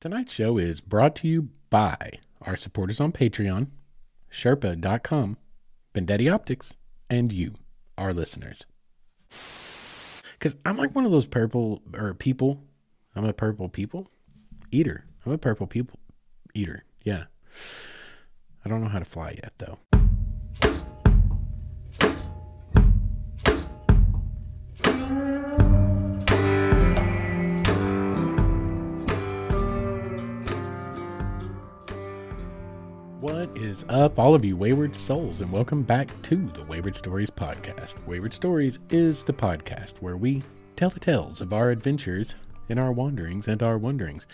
Tonight's show is brought to you by our supporters on Patreon, Shrpa.com, Bendetti Optics, and you, our listeners. Because I'm like one of those purple or people. I'm a purple people eater. I'm a purple people eater. Yeah. I don't know how to fly yet, though. Is up, all of you wayward souls, and welcome back to the Wayward Stories podcast. Wayward Stories is the podcast where we tell the tales of our adventures in our wanderings and our wonderings.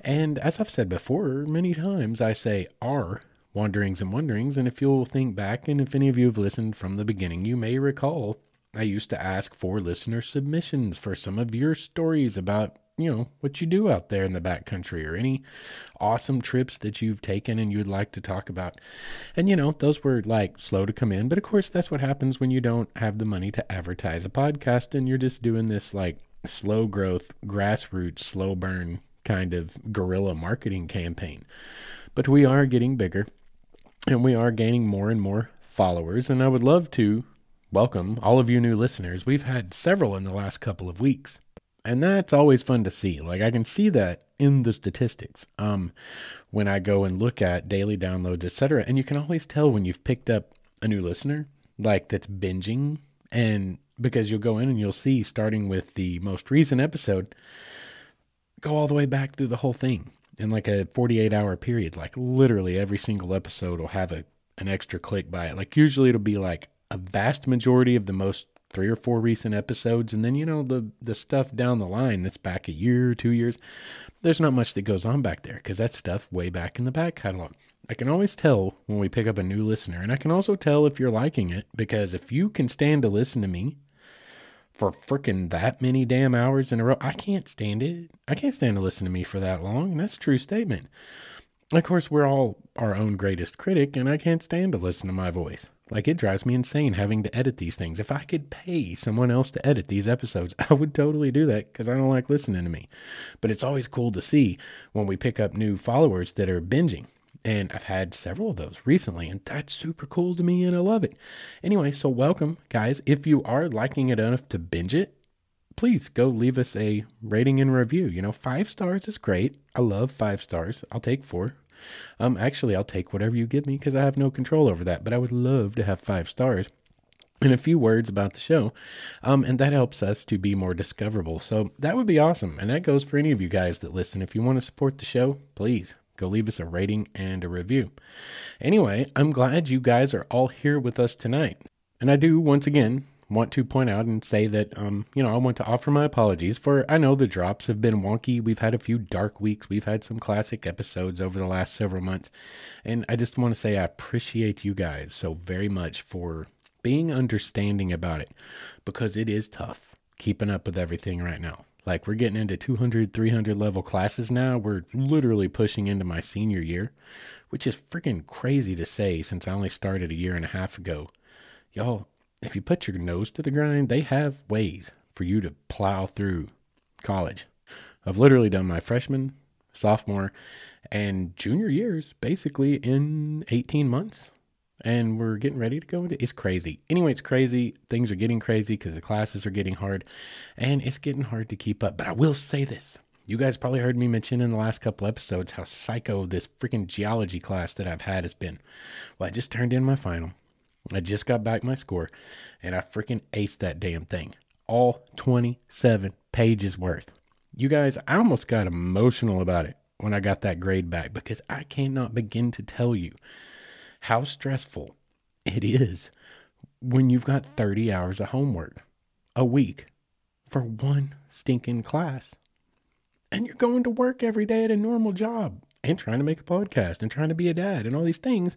And as I've said before many times, I say our wanderings and wonderings. And if you'll think back, and if any of you have listened from the beginning, you may recall I used to ask for listener submissions for some of your stories about you know what you do out there in the backcountry or any awesome trips that you've taken and you'd like to talk about. And you know those were like slow to come in but of course that's what happens when you don't have the money to advertise a podcast and you're just doing this like slow growth grassroots slow burn kind of guerrilla marketing campaign. But we are getting bigger and we are gaining more and more followers. And i would love to welcome all of you new listeners. We've had several in the last couple of weeks and that's always fun to see. Like I can see that in the statistics. Um, when I go and look at daily downloads, etc., and you can always tell when you've picked up a new listener, like that's binging, and because you'll go in and you'll see, starting with the most recent episode, go all the way back through the whole thing in like a 48 hour period. Like literally every single episode will have a an extra click by it. Like usually it'll be like a vast majority of the most three or four recent episodes and then you know the the stuff down the line that's back a year or two years there's not much that goes on back there because that stuff way back in the back catalog. I can always tell when we pick up a new listener and i can also tell if you're liking it because if you can stand to listen to me for freaking that many damn hours in a row i can't stand it. I can't stand to listen to me for that long and that's true statement. Of course we're all our own greatest critic and i can't stand to listen to my voice like it drives me insane having to edit these things. If I could pay someone else to edit these episodes, I would totally do that because I don't like listening to me. But it's always cool to see when we pick up new followers that are binging. And I've had several of those recently, and that's super cool to me, and I love it. Anyway, so welcome, guys. If you are liking it enough to binge it, please go leave us a rating and review. You know, five stars is great. I love five stars. I'll take four. Um, actually, I'll take whatever you give me because I have no control over that. But I would love to have five stars and a few words about the show. Um, and that helps us to be more discoverable. So that would be awesome. And that goes for any of you guys that listen. If you want to support the show, please go leave us a rating and a review. Anyway, I'm glad you guys are all here with us tonight. And I do, once again, want to point out and say that, um, you know, I want to offer my apologies for I know the drops have been wonky. We've had a few dark weeks. We've had some classic episodes over the last several months. And I just want to say I appreciate you guys so very much for being understanding about it because it is tough keeping up with everything right now. Like we're getting into 200, 300 level classes now. We're literally pushing into my senior year, which is freaking crazy to say since I only started a year and a half ago. Y'all, if you put your nose to the grind, they have ways for you to plow through college. I've literally done my freshman, sophomore, and junior years basically in 18 months. And we're getting ready to go into it's crazy. Anyway, it's crazy. Things are getting crazy because the classes are getting hard and it's getting hard to keep up. But I will say this. You guys probably heard me mention in the last couple episodes how psycho this freaking geology class that I've had has been. Well, I just turned in my final I just got back my score and I freaking aced that damn thing. All 27 pages worth. You guys, I almost got emotional about it when I got that grade back because I cannot begin to tell you how stressful it is when you've got 30 hours of homework a week for one stinking class. And you're going to work every day at a normal job and trying to make a podcast and trying to be a dad and all these things.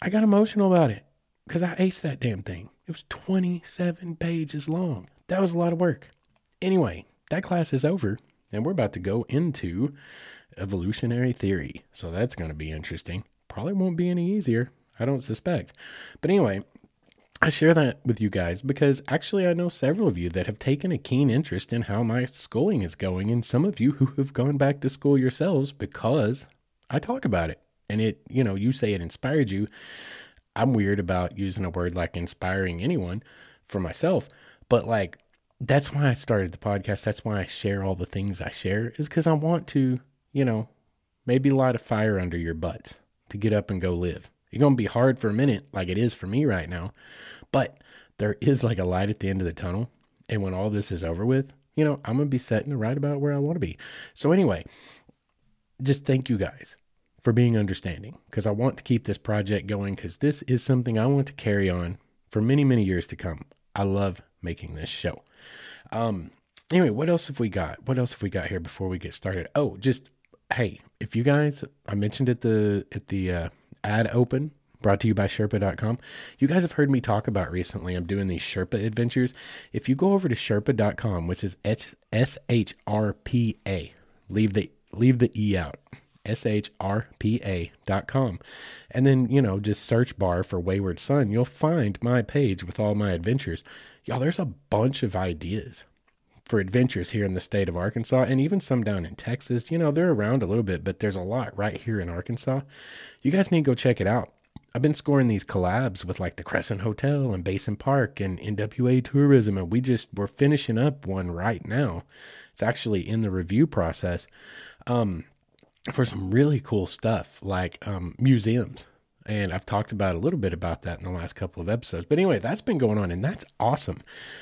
I got emotional about it because I aced that damn thing. It was 27 pages long. That was a lot of work. Anyway, that class is over, and we're about to go into evolutionary theory. So that's going to be interesting. Probably won't be any easier. I don't suspect. But anyway, I share that with you guys because actually I know several of you that have taken a keen interest in how my schooling is going, and some of you who have gone back to school yourselves because I talk about it. And it, you know, you say it inspired you. I'm weird about using a word like inspiring anyone for myself, but like that's why I started the podcast. That's why I share all the things I share, is because I want to, you know, maybe light a fire under your butts to get up and go live. It's going to be hard for a minute, like it is for me right now, but there is like a light at the end of the tunnel. And when all this is over with, you know, I'm going to be setting right about where I want to be. So, anyway, just thank you guys for being understanding because I want to keep this project going because this is something I want to carry on for many, many years to come. I love making this show. Um, anyway, what else have we got? What else have we got here before we get started? Oh, just hey, if you guys, I mentioned at the at the uh, ad open brought to you by Shrpa.com. You guys have heard me talk about recently. I'm doing these Shrpa adventures. If you go over to Shrpa.com, which is S H R P A, leave the leave the E out. S-H-R-P-A.com. And then, you know, just search bar for Wayward Son. You'll find my page with all my adventures. Y'all, there's a bunch of ideas for adventures here in the state of Arkansas and even some down in Texas. You know, they're around a little bit, but there's a lot right here in Arkansas. You guys need to go check it out. I've been scoring these collabs with like the Crescent Hotel and Basin Park and NWA Tourism, and we just we're finishing up one right now. It's actually in the review process um, for some really cool stuff like um, museums. And I've talked about a little bit about that in the last couple of episodes. But anyway, that's been going on and that's awesome.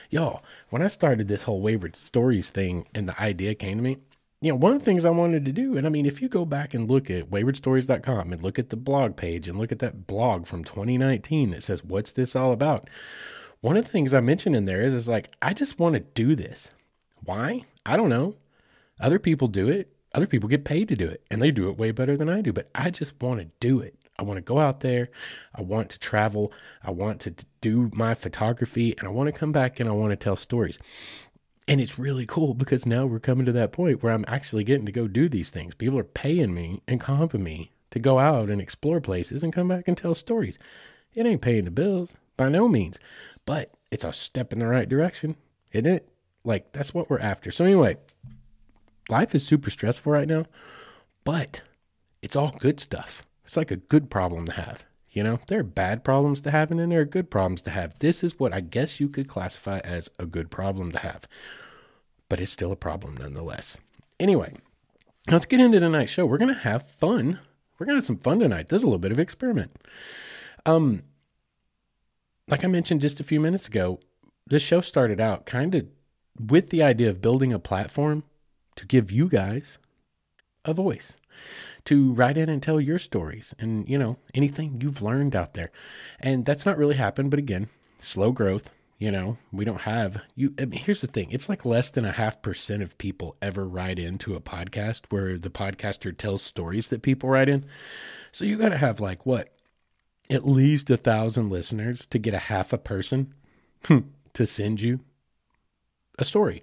Y'all, when I started this whole Wayward Stories thing and the idea came to me, you know, one of the things I wanted to do, and I mean, if you go back and look at waywardstories.com and look at the blog page and look at that blog from 2019 that says, What's this all about? One of the things I mentioned in there is, is like, I just want to do this. Why? I don't know. Other people do it, other people get paid to do it, and they do it way better than I do, but I just want to do it. I want to go out there. I want to travel. I want to do my photography and I want to come back and I want to tell stories. And it's really cool because now we're coming to that point where I'm actually getting to go do these things. People are paying me and comping me to go out and explore places and come back and tell stories. It ain't paying the bills by no means, but it's a step in the right direction, isn't it? Like that's what we're after. So anyway, life is super stressful right now, but it's all good stuff. It's like a good problem to have. You know, there are bad problems to have and then there are good problems to have. This is what I guess you could classify as a good problem to have, but it's still a problem nonetheless. Anyway, let's get into tonight's show. We're going to have fun. We're going to have some fun tonight. There's a little bit of experiment. Um, like I mentioned just a few minutes ago, this show started out kind of with the idea of building a platform to give you guys a voice to write in and tell your stories and, you know, anything you've learned out there. And that's not really happened, but again, slow growth. You know, we don't have you. I mean, here's the thing it's like less than a half percent of people ever write into a podcast where the podcaster tells stories that people write in. So you got to have like what? At least a thousand listeners to get a half a person to send you a story.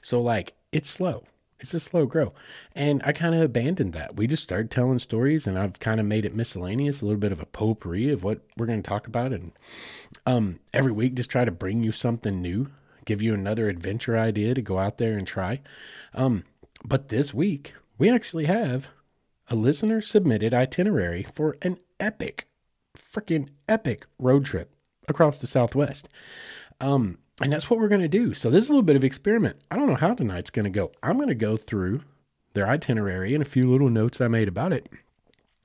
So, like, it's slow it's a slow grow. And I kind of abandoned that. We just started telling stories and I've kind of made it miscellaneous, a little bit of a potpourri of what we're going to talk about. And um, every week, just try to bring you something new, give you another adventure idea to go out there and try. Um, but this week, we actually have a listener submitted itinerary for an epic, freaking epic road trip across the Southwest. Um, and that's what we're going to do. So this is a little bit of experiment. I don't know how tonight's going to go. I'm going to go through their itinerary and a few little notes I made about it.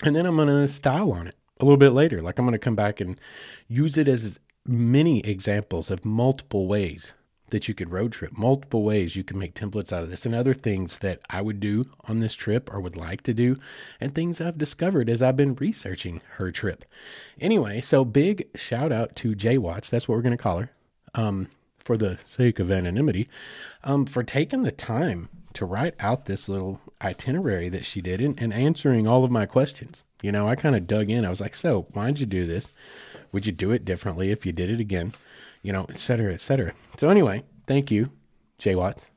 And then I'm going to style on it a little bit later. Like I'm going to come back and use it as many examples of multiple ways that you could road trip, multiple ways you can make templates out of this, and other things that I would do on this trip or would like to do, and things I've discovered as I've been researching her trip. Anyway, so big shout out to J-Wats. That's what we're going to call her. Um, for the sake of anonymity, um, for taking the time to write out this little itinerary that she did and, and answering all of my questions. You know, I kind of dug in. I was like, so why'd you do this? Would you do it differently if you did it again? You know, et cetera, et cetera. So anyway, thank you, J-Wats,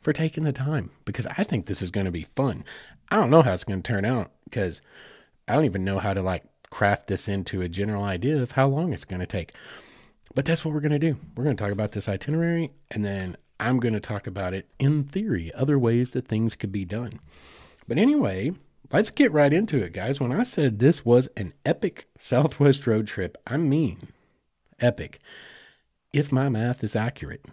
for taking the time because I think this is going to be fun. I don't know how it's going to turn out because I don't even know how to like craft this into a general idea of how long it's going to take. But that's what we're going to do. We're going to talk about this itinerary and then I'm going to talk about it in theory, other ways that things could be done. But anyway, let's get right into it, guys. When I said this was an epic Southwest road trip, I mean epic. If my math is accurate,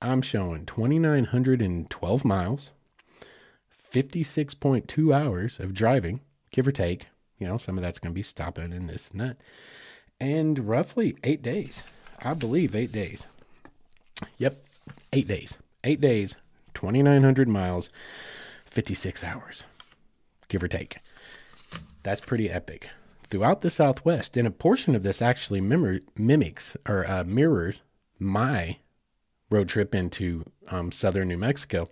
I'm showing 2,912 miles, 56.2 hours of driving, give or take. You know, some of that's going to be stopping and this and that. And roughly eight days. I believe eight days. Yep, eight days. Eight days, 2,900 miles, 56 hours, give or take. That's pretty epic. Throughout the Southwest, and a portion of this actually mimics or uh, mirrors my road trip into um, southern New Mexico.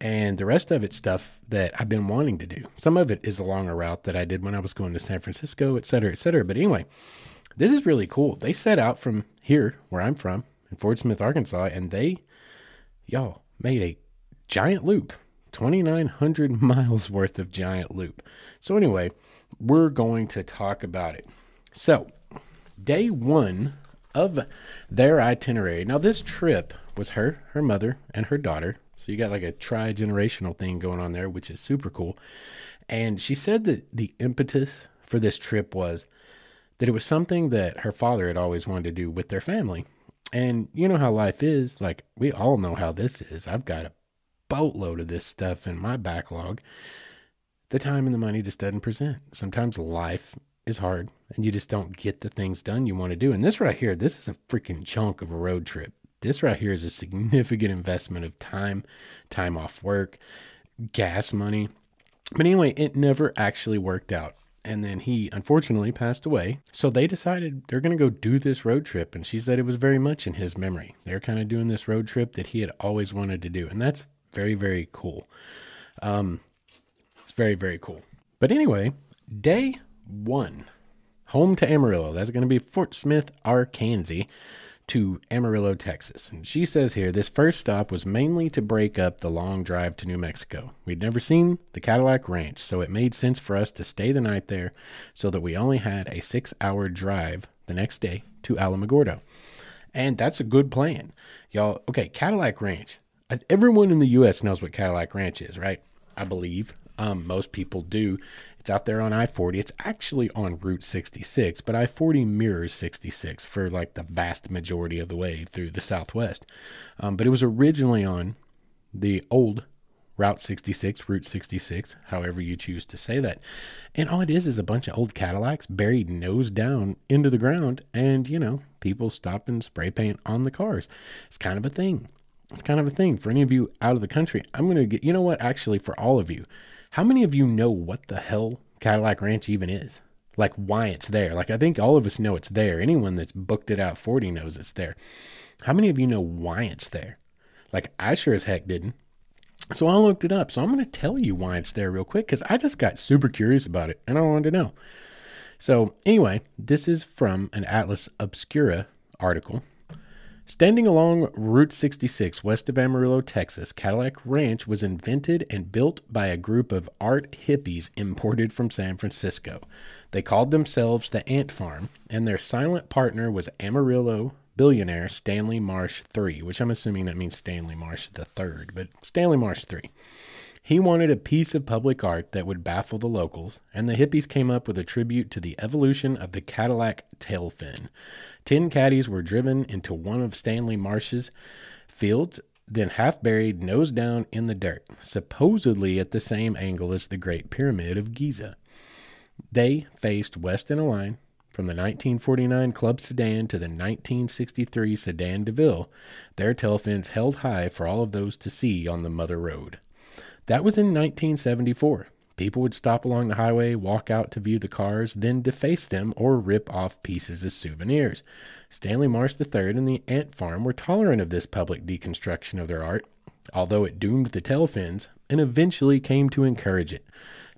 And the rest of it's stuff that I've been wanting to do. Some of it is along a route that I did when I was going to San Francisco, et cetera, et cetera. But anyway, this is really cool. They set out from here, where I'm from, in Fort Smith, Arkansas, and they, y'all, made a giant loop 2,900 miles worth of giant loop. So, anyway, we're going to talk about it. So, day one of their itinerary. Now, this trip was her, her mother, and her daughter. So, you got like a tri generational thing going on there, which is super cool. And she said that the impetus for this trip was that it was something that her father had always wanted to do with their family. And you know how life is. Like, we all know how this is. I've got a boatload of this stuff in my backlog. The time and the money just doesn't present. Sometimes life is hard and you just don't get the things done you want to do. And this right here, this is a freaking chunk of a road trip. This right here is a significant investment of time, time off work, gas money. But anyway, it never actually worked out. And then he unfortunately passed away. So they decided they're going to go do this road trip. And she said it was very much in his memory. They're kind of doing this road trip that he had always wanted to do. And that's very, very cool. Um, it's very, very cool. But anyway, day one, home to Amarillo. That's going to be Fort Smith, Arkansas, to Amarillo, Texas. And she says here this first stop was mainly to break up the long drive to New Mexico. We'd never seen the Cadillac Ranch, so it made sense for us to stay the night there so that we only had a six hour drive the next day to Alamogordo. And that's a good plan. Y'all, okay, Cadillac Ranch. Uh, everyone in the U.S. knows what Cadillac Ranch is, right? I believe. Um, most people do. It's out there on I 40. It's actually on Route 66, but I 40 mirrors 66 for like the vast majority of the way through the Southwest. Um, but it was originally on the old Route 66, Route 66, however you choose to say that. And all it is is a bunch of old Cadillacs buried nose down into the ground, and you know, people stop and spray paint on the cars. It's kind of a thing. It's kind of a thing for any of you out of the country. I'm going to get, you know what, actually, for all of you, how many of you know what the hell Cadillac Ranch even is? Like why it's there? Like I think all of us know it's there. Anyone that's booked it out 40 knows it's there. How many of you know why it's there? Like I sure as heck didn't. So I looked it up. So I'm going to tell you why it's there real quick because I just got super curious about it and I wanted to know. So anyway, this is from an Atlas Obscura article Standing along Route 66 west of Amarillo, Texas, Cadillac Ranch was invented and built by a group of art hippies imported from San Francisco. They called themselves the Ant Farm, and their silent partner was Amarillo billionaire Stanley Marsh III, which I'm assuming that means Stanley Marsh III, but Stanley Marsh III. He wanted a piece of public art that would baffle the locals, and the hippies came up with a tribute to the evolution of the Cadillac tail fin. Ten caddies were driven into one of Stanley Marsh's fields, then half buried, nose down in the dirt, supposedly at the same angle as the Great Pyramid of Giza. They faced west in a line from the 1949 Club Sedan to the 1963 Sedan DeVille, their tail fins held high for all of those to see on the Mother Road. That was in 1974. People would stop along the highway, walk out to view the cars, then deface them or rip off pieces as souvenirs. Stanley Marsh III and the Ant Farm were tolerant of this public deconstruction of their art, although it doomed the tail fins and eventually came to encourage it.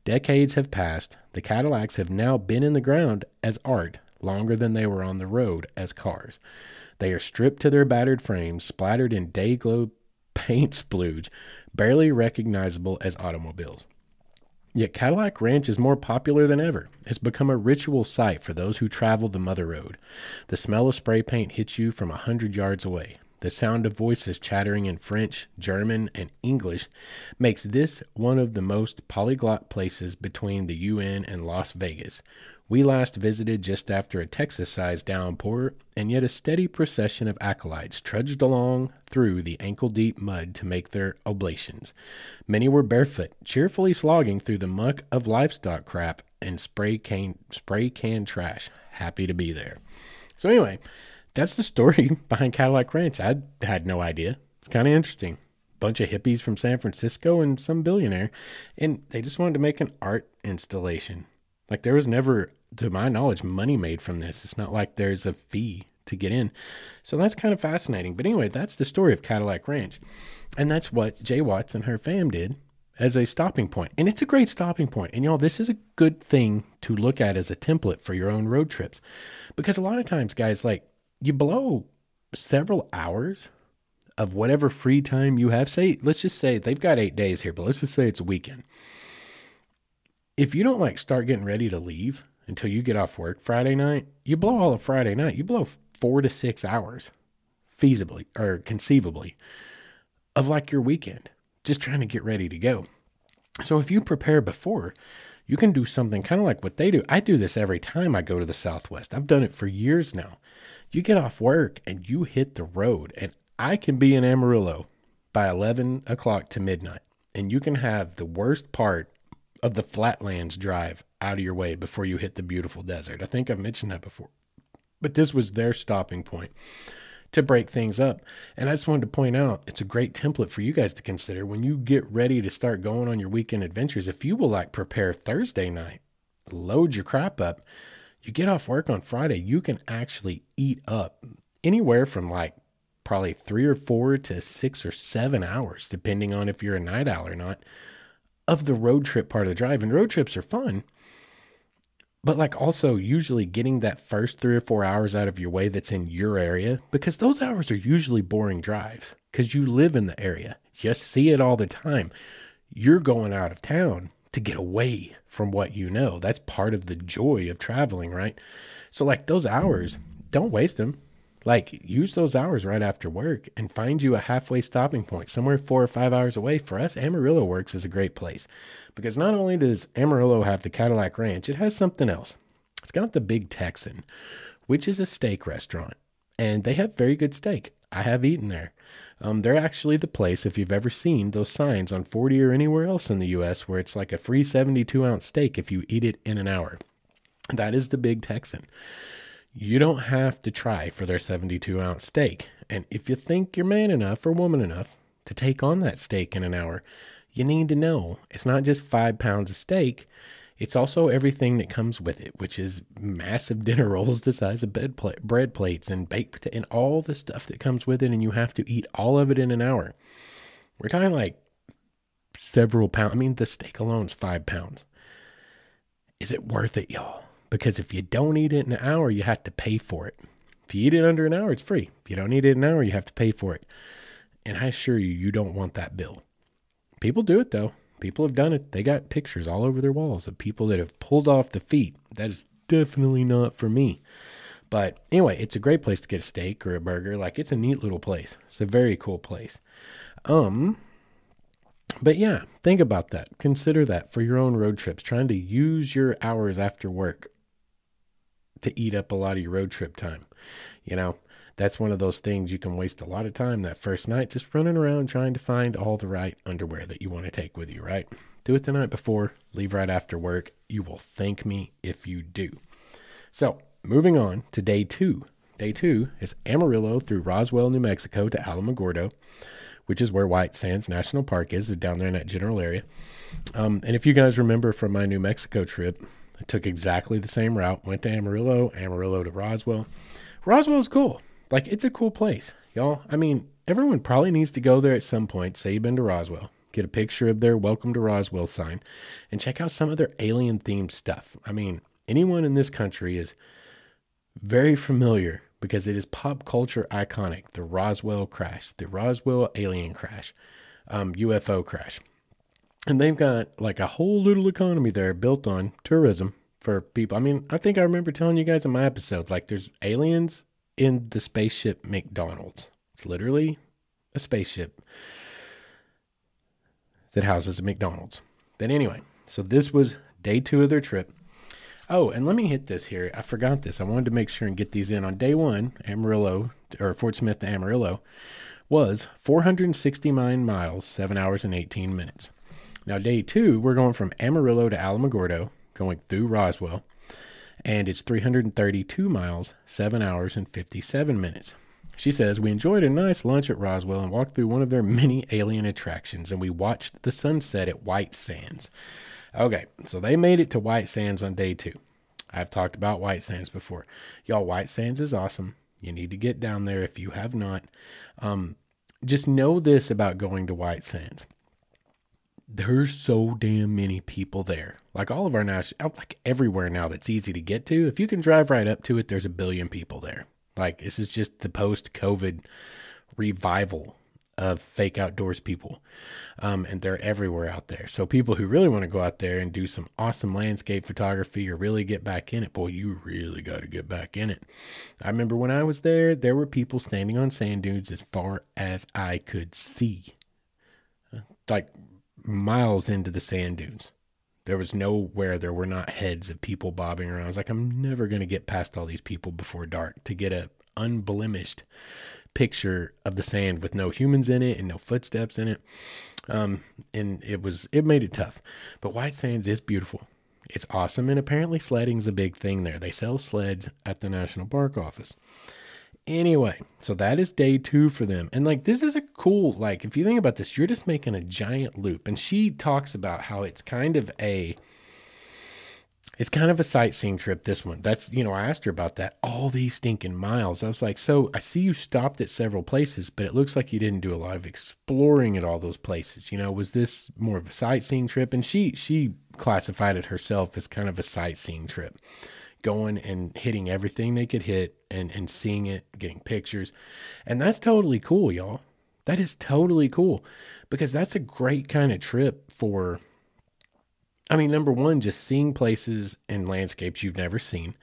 Decades have passed. The Cadillacs have now been in the ground as art longer than they were on the road as cars. They are stripped to their battered frames, splattered in Day-Glo paint splooge, barely recognizable as automobiles. Yet Cadillac Ranch is more popular than ever. It's become a ritual site for those who travel the Mother Road. The smell of spray paint hits you from a hundred yards away. The sound of voices chattering in French, German, and English makes this one of the most polyglot places between the UN and Las Vegas. We last visited just after a Texas sized downpour, and yet a steady procession of acolytes trudged along through the ankle deep mud to make their oblations. Many were barefoot, cheerfully slogging through the muck of livestock crap and spray can, spray can trash, happy to be there. So, anyway, that's the story behind Cadillac Ranch. I had no idea. It's kind of interesting. Bunch of hippies from San Francisco and some billionaire, and they just wanted to make an art installation. Like there was never to my knowledge, money made from this. It's not like there's a fee to get in. So that's kind of fascinating. But anyway, that's the story of Cadillac Ranch. And that's what J-Wats and her fam did as a stopping point. And it's a great stopping point. And y'all, this is a good thing to look at as a template for your own road trips. Because a lot of times, guys, like you blow several hours of whatever free time you have. Say, let's just say they've got eight days here, but let's just say it's a weekend. If you don't like start getting ready to leave until you get off work Friday night, you blow all of Friday night. You blow four to six hours, feasibly or conceivably, of like your weekend, just trying to get ready to go. So if you prepare before, you can do something kind of like what they do. I do this every time I go to the Southwest. I've done it for years now. You get off work and you hit the road, and I can be in Amarillo by 11 o'clock to midnight, and you can have the worst part of the flatlands drive out of your way before you hit the beautiful desert. I think I've mentioned that before. But this was their stopping point to break things up. And I just wanted to point out it's a great template for you guys to consider when you get ready to start going on your weekend adventures. If you will like prepare Thursday night, load your crap up, you get off work on Friday, you can actually eat up anywhere from like probably three or four to six or seven hours, depending on if you're a night owl or not of the road trip part of the drive. And road trips are fun, but like also usually getting that first three or four hours out of your way that's in your area, because those hours are usually boring drives because you live in the area. You just see it all the time. You're going out of town to get away from what you know. That's part of the joy of traveling, right? So, like those hours, don't waste them. Like, use those hours right after work and find you a halfway stopping point somewhere four or five hours away. For us, Amarillo Works is a great place because not only does Amarillo have the Cadillac Ranch, it has something else. It's got the Big Texan, which is a steak restaurant, and they have very good steak. I have eaten there. Um, they're actually the place, if you've ever seen those signs on 40 or anywhere else in the US, where it's like a free 72 ounce steak if you eat it in an hour. That is the Big Texan. You don't have to try for their 72 ounce steak. And if you think you're man enough or woman enough to take on that steak in an hour, you need to know it's not just five pounds of steak. It's also everything that comes with it, which is massive dinner rolls the size of bed pla- bread plates and baked and all the stuff that comes with it, and you have to eat all of it in an hour. We're talking like several pounds. I mean, the steak alone is five pounds. Is it worth it, y'all? Because if you don't eat it in an hour, you have to pay for it. If you eat it under an hour, it's free. If you don't eat it in an hour, you have to pay for it. And I assure you, you don't want that bill. People do it though. People have done it. They got pictures all over their walls of people that have pulled off the feat. That is definitely not for me. But anyway, it's a great place to get a steak or a burger. Like it's a neat little place. It's a very cool place. Um but yeah, think about that. Consider that for your own road trips, trying to use your hours after work to eat up a lot of your road trip time. You know, that's one of those things you can waste a lot of time that first night just running around trying to find all the right underwear that you want to take with you, right? Do it the night before, leave right after work. You will thank me if you do. So, moving on to day two. Day two is Amarillo through Roswell, New Mexico to Alamogordo, which is where White Sands National Park is, is down there in that general area. Um, and if you guys remember from my New Mexico trip, I took exactly the same route. Went to Amarillo, Amarillo to Roswell. Roswell is cool. Like it's a cool place, y'all. I mean, everyone probably needs to go there at some point. Say you've been to Roswell, get a picture of their "Welcome to Roswell" sign, and check out some of their alien themed stuff. I mean, anyone in this country is very familiar because it is pop culture iconic. The Roswell crash, the Roswell alien crash, um, UFO crash. And they've got like a whole little economy there built on tourism for people. I mean, I think I remember telling you guys in my episode, like there's aliens in the spaceship McDonald's. It's literally a spaceship that houses a McDonald's. But anyway, so this was day two of their trip. Oh, and let me hit this here. I forgot this. I wanted to make sure and get these in. On day one, Amarillo, or Fort Smith to Amarillo, was 469 miles, 7 hours and 18 minutes. Now, day two, we're going from Amarillo to Alamogordo, going through Roswell, and it's 332 miles, 7 hours and 57 minutes. She says, We enjoyed a nice lunch at Roswell and walked through one of their many alien attractions, and we watched the sunset at White Sands. Okay, so they made it to White Sands on day two. I've talked about White Sands before. Y'all, White Sands is awesome. You need to get down there if you have not. Um, just know this about going to White Sands. There's so damn many people there. Like all of our national, like everywhere now that's easy to get to. If you can drive right up to it, there's a billion people there. Like this is just the post COVID revival of fake outdoors people. Um, and they're everywhere out there. So people who really want to go out there and do some awesome landscape photography or really get back in it, boy, you really got to get back in it. I remember when I was there, there were people standing on sand dunes as far as I could see, like miles into the sand dunes. There was nowhere there were not heads of people bobbing around. I was like, I'm never going to get past all these people before dark to get a unblemished picture of the sand with no humans in it and no footsteps in it. Um, and it was it made it tough. But White Sands is beautiful. It's awesome, and apparently sledding's a big thing there. They sell sleds at the national park office. Anyway, so that is day two for them. And like, this is a cool, like, if you think about this, you're just making a giant loop. And she talks about how it's kind of a, it's kind of a sightseeing trip, this one. That's, you know, I asked her about that. All these stinking miles. I was like, so I see you stopped at several places, but it looks like you didn't do a lot of exploring at all those places. You know, was this more of a sightseeing trip? And she, she classified it herself as kind of a sightseeing trip going and hitting everything they could hit and, and seeing it, getting pictures. And that's totally cool, y'all. That is totally cool because that's a great kind of trip for, I mean, number one, just seeing places and landscapes you've never seen.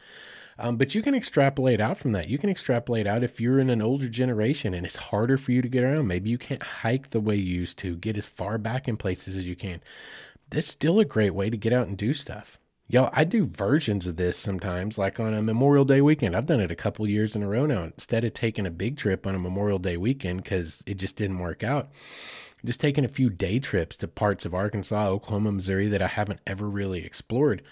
Um, but you can extrapolate out from that. You can extrapolate out if you're in an older generation and it's harder for you to get around. Maybe you can't hike the way you used to, get as far back in places as you can. That's still a great way to get out and do stuff. Yo, I do versions of this sometimes, like on a Memorial Day weekend. I've done it a couple years in a row now. Instead of taking a big trip on a Memorial Day weekend because it just didn't work out, just taking a few day trips to parts of Arkansas, Oklahoma, Missouri that I haven't ever really explored,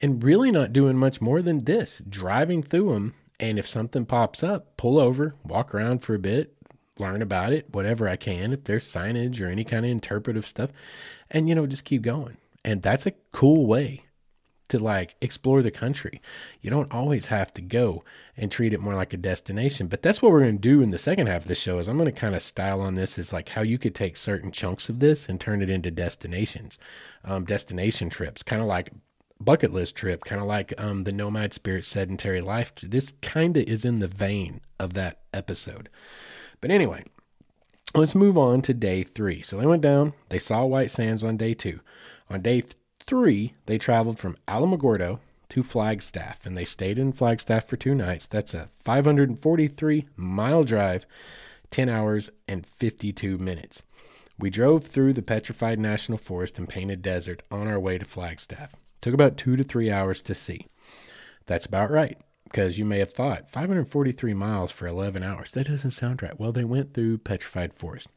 and really not doing much more than this driving through them. And if something pops up, pull over, walk around for a bit, learn about it, whatever I can, if there's signage or any kind of interpretive stuff, and you know, just keep going. And that's a cool way to like explore the country. You don't always have to go and treat it more like a destination. But that's what we're going to do in the second half of the show is I'm going to kind of style on this is like how you could take certain chunks of this and turn it into destinations, um, destination trips, kind of like bucket list trip, kind of like um, the nomad spirit sedentary life. This kind of is in the vein of that episode. But anyway, let's move on to day three. So they went down, they saw White Sands on day two. On day three, they traveled from Alamogordo to Flagstaff and they stayed in Flagstaff for two nights. That's a 543 mile drive, 10 hours and 52 minutes. We drove through the petrified national forest and painted desert on our way to Flagstaff. Took about two to three hours to see. That's about right, because you may have thought 543 miles for 11 hours. That doesn't sound right. Well, they went through petrified forest.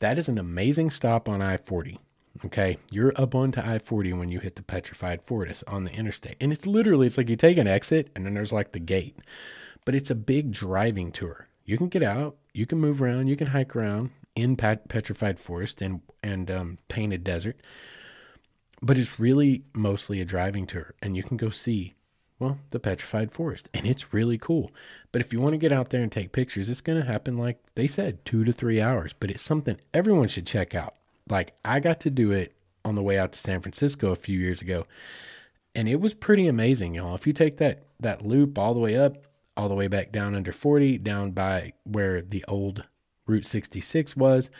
That is an amazing stop on I 40. Okay, you're up onto I 40 when you hit the petrified forest on the interstate. And it's literally, it's like you take an exit and then there's like the gate. But it's a big driving tour. You can get out, you can move around, you can hike around in pet- petrified forest and, and um, painted desert. But it's really mostly a driving tour. And you can go see, well, the petrified forest. And it's really cool. But if you want to get out there and take pictures, it's going to happen, like they said, two to three hours. But it's something everyone should check out like I got to do it on the way out to San Francisco a few years ago. And it was pretty amazing, y'all. If you take that that loop all the way up, all the way back down under 40, down by where the old Route 66 was,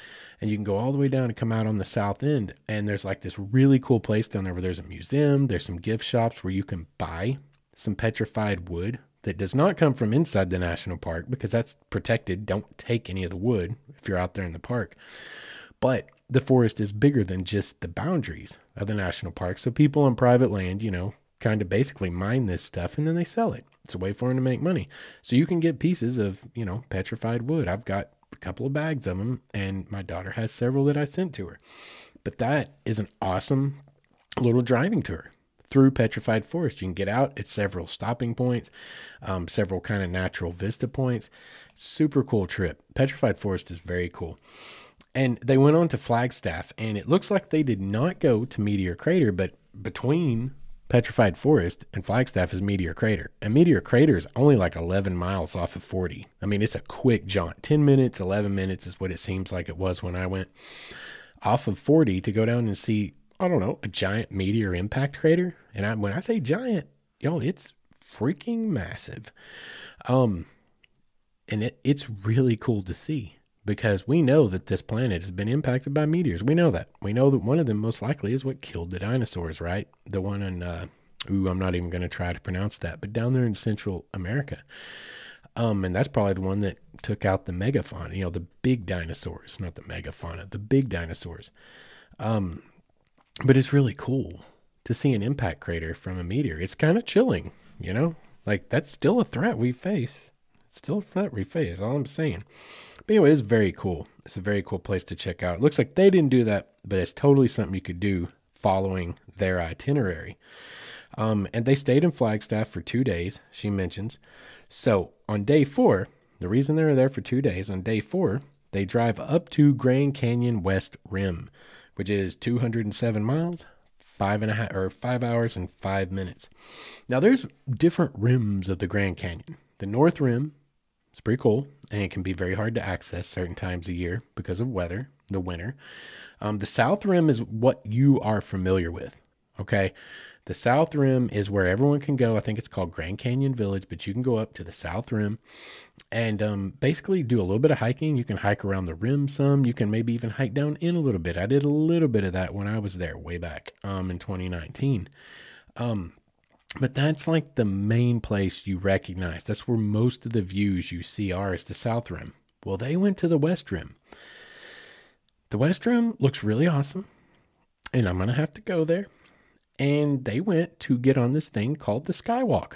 and you can go all the way down and come out on the south end. And there's like this really cool place down there where there's a museum, there's some gift shops where you can buy some petrified wood that does not come from inside the national park because that's protected. Don't take any of the wood if you're out there in the park. But the forest is bigger than just the boundaries of the national park. So people on private land, you know, kind of basically mine this stuff and then they sell it. It's a way for them to make money. So you can get pieces of, you know, petrified wood. I've got a couple of bags of them and my daughter has several that I sent to her. But that is an awesome little driving tour through petrified forest. You can get out at several stopping points, um, several kind of natural vista points. Super cool trip. Petrified forest is very cool. And they went on to Flagstaff, and it looks like they did not go to Meteor Crater, but between Petrified Forest and Flagstaff is Meteor Crater. And Meteor Crater is only like 11 miles off of 40. I mean, it's a quick jaunt. 10 minutes, 11 minutes is what it seems like it was when I went off of 40 to go down and see, I don't know, a giant meteor impact crater. And I, when I say giant, y'all, it's freaking massive. Um, and it, it's really cool to see because we know that this planet has been impacted by meteors. We know that. We know that one of them most likely is what killed the dinosaurs, right? The one in, uh, ooh, I'm not even going to try to pronounce that, but down there in Central America. Um, and that's probably the one that took out the megafauna, you know, the big dinosaurs, not the megafauna, the big dinosaurs. Um, but it's really cool to see an impact crater from a meteor. It's kind of chilling, you know, like that's still a threat we face. It's still a threat we face. All I'm saying. But anyway, it's very cool. It's a very cool place to check out. It looks like they didn't do that, but it's totally something you could do following their itinerary. Um, and they stayed in Flagstaff for two days, she mentions. So on day four, the reason they were there for two days, on day four, they drive up to Grand Canyon West Rim, which is 207 miles, five and a half or five hours and five minutes. Now there's different rims of the Grand Canyon. The North Rim it's pretty cool, and it can be very hard to access certain times of year because of weather, the winter. Um, the South Rim is what you are familiar with. Okay. The South Rim is where everyone can go. I think it's called Grand Canyon Village, but you can go up to the South Rim and um, basically do a little bit of hiking. You can hike around the rim some. You can maybe even hike down in a little bit. I did a little bit of that when I was there way back um, in 2019. Um, but that's like the main place you recognize. That's where most of the views you see are is the South Rim. Well, they went to the West Rim. The West Rim looks really awesome, and I'm going to have to go there. And they went to get on this thing called the Skywalk.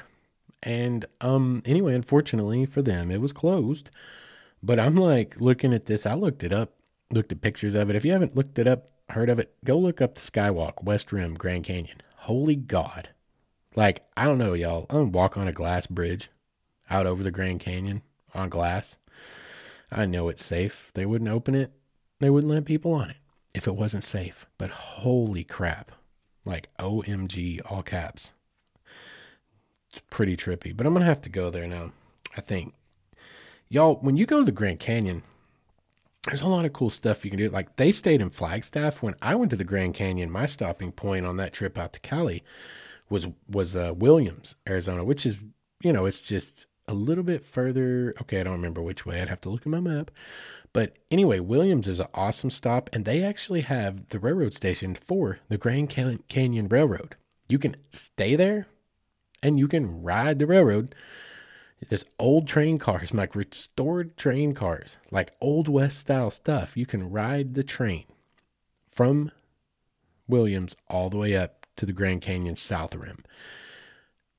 And um anyway, unfortunately for them, it was closed. But I'm like looking at this. I looked it up, looked at pictures of it. If you haven't looked it up, heard of it, go look up the Skywalk, West Rim, Grand Canyon. Holy God like, I don't know, y'all. I'm gonna walk on a glass bridge out over the Grand Canyon on glass. I know it's safe. They wouldn't open it. They wouldn't let people on it if it wasn't safe. But holy crap. Like OMG, all caps. It's pretty trippy. But I'm going to have to go there now, I think. Y'all, when you go to the Grand Canyon, there's a lot of cool stuff you can do. Like they stayed in Flagstaff. When I went to the Grand Canyon, my stopping point on that trip out to Cali was was uh, Williams, Arizona, which is you know it's just a little bit further. Okay, I don't remember which way. I'd have to look at my map. But anyway, Williams is an awesome stop, and they actually have the railroad station for the Grand Canyon Railroad. You can stay there, and you can ride the railroad. This old train cars, like restored train cars, like old west style stuff. You can ride the train from Williams all the way up to the Grand Canyon South Rim.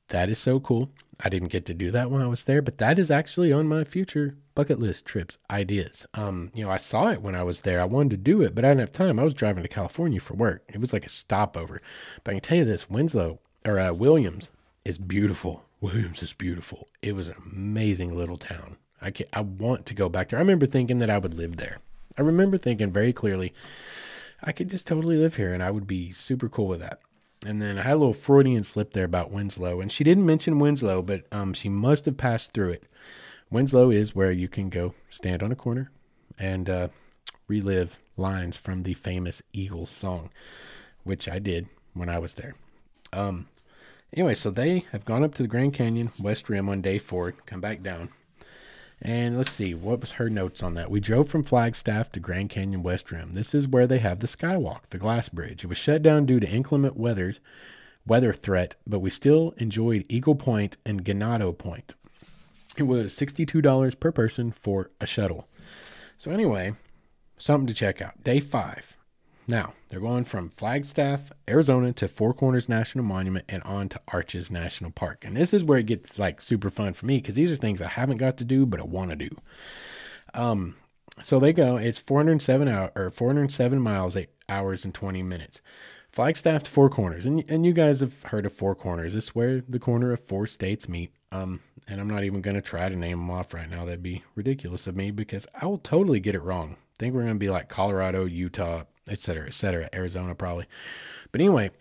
That is so cool. I didn't get to do that when I was there, but that is actually on my future bucket list trips ideas. Um, you know, I saw it when I was there. I wanted to do it, but I didn't have time. I was driving to California for work. It was like a stopover. But I can tell you this: Winslow or uh, Williams is beautiful. Williams is beautiful. It was an amazing little town. I can, I want to go back there. I remember thinking that I would live there. I remember thinking very clearly, I could just totally live here, and I would be super cool with that. And then I had a little Freudian slip there about Winslow, and she didn't mention Winslow, but um, she must have passed through it. Winslow is where you can go stand on a corner and uh, relive lines from the famous Eagles song, which I did when I was there. Um, anyway, so they have gone up to the Grand Canyon West Rim on day four, come back down, And let's see, what was her notes on that? We drove from Flagstaff to Grand Canyon West Rim. This is where they have the Skywalk, the glass bridge. It was shut down due to inclement weathers, weather threat, but we still enjoyed Eagle Point and Guano Point. It was $62 per person for a shuttle. So anyway, something to check out. Day five. Now, they're going from Flagstaff, Arizona to Four Corners National Monument and on to Arches National Park. And this is where it gets like super fun for me because these are things I haven't got to do, but I want to do. Um, so they go, it's 407 hour or 407 miles, eight hours and 20 minutes. Flagstaff to Four Corners. And, and you guys have heard of Four Corners. It's where the corner of four states meet. Um, and I'm not even going to try to name them off right now. That'd be ridiculous of me because I will totally get it wrong. I think we're going to be like Colorado, Utah, et cetera, et cetera, Arizona probably. But anyway,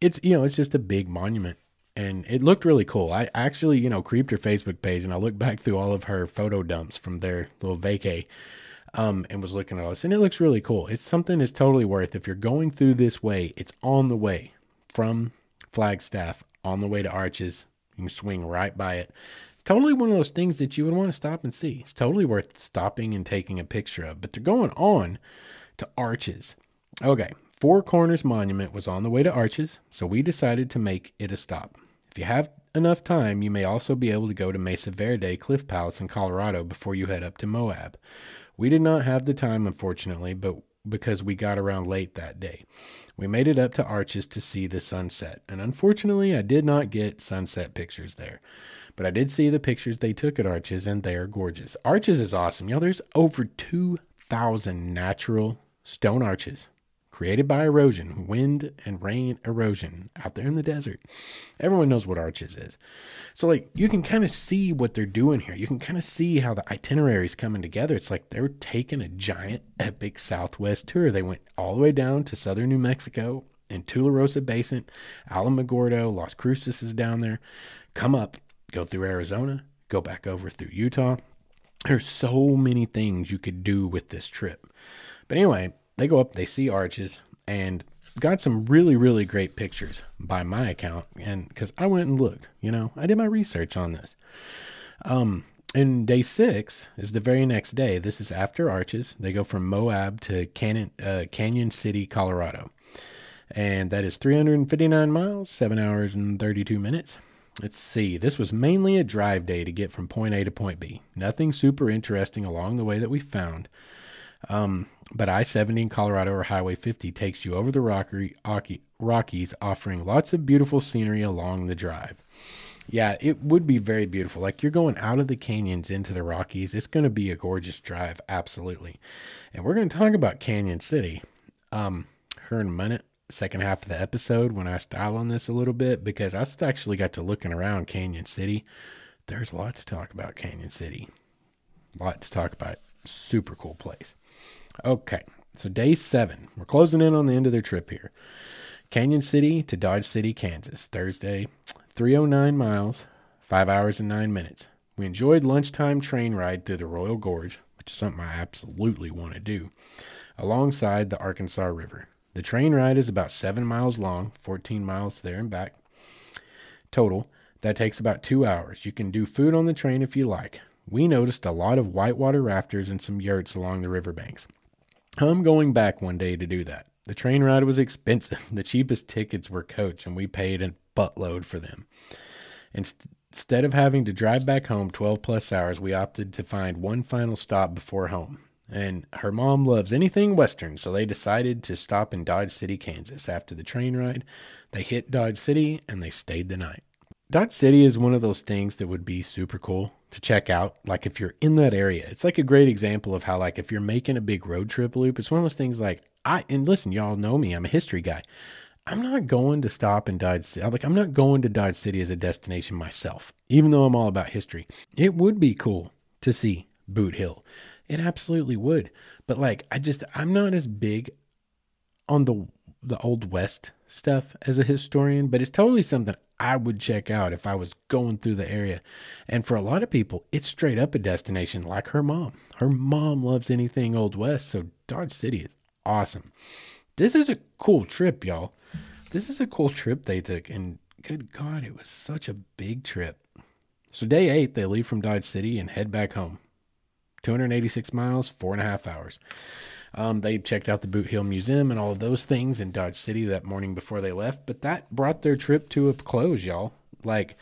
it's you know it's just a big monument, and it looked really cool. I actually you know creeped her Facebook page and I looked back through all of her photo dumps from their little vacay, um, and was looking at all this, and it looks really cool. It's something that's totally worth. If you're going through this way, it's on the way from Flagstaff on the way to Arches. You can swing right by it. It's totally one of those things that you would want to stop and see. It's totally worth stopping and taking a picture of. But they're going on to Arches. Okay, Four Corners Monument was on the way to Arches, so we decided to make it a stop. If you have enough time, you may also be able to go to Mesa Verde Cliff Palace in Colorado before you head up to Moab. We did not have the time, unfortunately, but because we got around late that day. We made it up to Arches to see the sunset, and unfortunately, I did not get sunset pictures there. But I did see the pictures they took at Arches, and they are gorgeous. Arches is awesome. Know, there's over 2,000 natural stone arches created by erosion, wind and rain erosion out there in the desert. Everyone knows what arches is. So like you can kind of see what they're doing here. You can kind of see how the itinerary is coming together. It's like they're taking a giant epic southwest tour. They went all the way down to southern New Mexico in Tularosa Basin, Alamogordo, Las Cruces is down there. Come up, go through Arizona, go back over through Utah. There's so many things you could do with this trip. But anyway, they go up, they see arches, and got some really, really great pictures by my account. And because I went and looked, you know, I did my research on this. Um, and day six is the very next day. This is after Arches. They go from Moab to Canyon, uh, Canyon City, Colorado. And that is 359 miles, seven hours and 32 minutes. Let's see. This was mainly a drive day to get from point A to point B. Nothing super interesting along the way that we found. Um, but I 70 in Colorado or Highway 50 takes you over the Rocky, Rockies, offering lots of beautiful scenery along the drive. Yeah, it would be very beautiful. Like you're going out of the canyons into the Rockies. It's going to be a gorgeous drive, absolutely. And we're going to talk about Canyon City um, here in a minute, second half of the episode, when I style on this a little bit, because I actually got to looking around Canyon City. There's a lot to talk about Canyon City. A lot to talk about. Super cool place. Okay, so day seven. We're closing in on the end of their trip here. Canyon City to Dodge City, Kansas, Thursday, 309 miles, 5 hours and 9 minutes. We enjoyed lunchtime train ride through the Royal Gorge, which is something I absolutely want to do, alongside the Arkansas River. The train ride is about 7 miles long, 14 miles there and back. Total, that takes about 2 hours. You can do food on the train if you like. We noticed a lot of whitewater rafters and some yurts along the riverbanks. I'm going back one day to do that. The train ride was expensive. The cheapest tickets were coach, and we paid a buttload for them. Instead of having to drive back home 12 plus hours, we opted to find one final stop before home. And her mom loves anything Western, so they decided to stop in Dodge City, Kansas. After the train ride, they hit Dodge City and they stayed the night. Dodge City is one of those things that would be super cool to check out. Like if you're in that area, it's like a great example of how, like, if you're making a big road trip loop, it's one of those things like I, and listen, y'all know me, I'm a history guy. I'm not going to stop in Dodge City. Like, I'm not going to Dodge City as a destination myself, even though I'm all about history. It would be cool to see Boot Hill. It absolutely would. But like, I just, I'm not as big on the the old west stuff as a historian, but it's totally something I would check out if I was going through the area. And for a lot of people, it's straight up a destination like her mom. Her mom loves anything Old West, so Dodge City is awesome. This is a cool trip, y'all. This is a cool trip they took, and good God, it was such a big trip. So, day eight, they leave from Dodge City and head back home. 286 miles, four and a half hours. Um, they checked out the Boot Hill Museum and all of those things in Dodge City that morning before they left, but that brought their trip to a close, y'all. Like,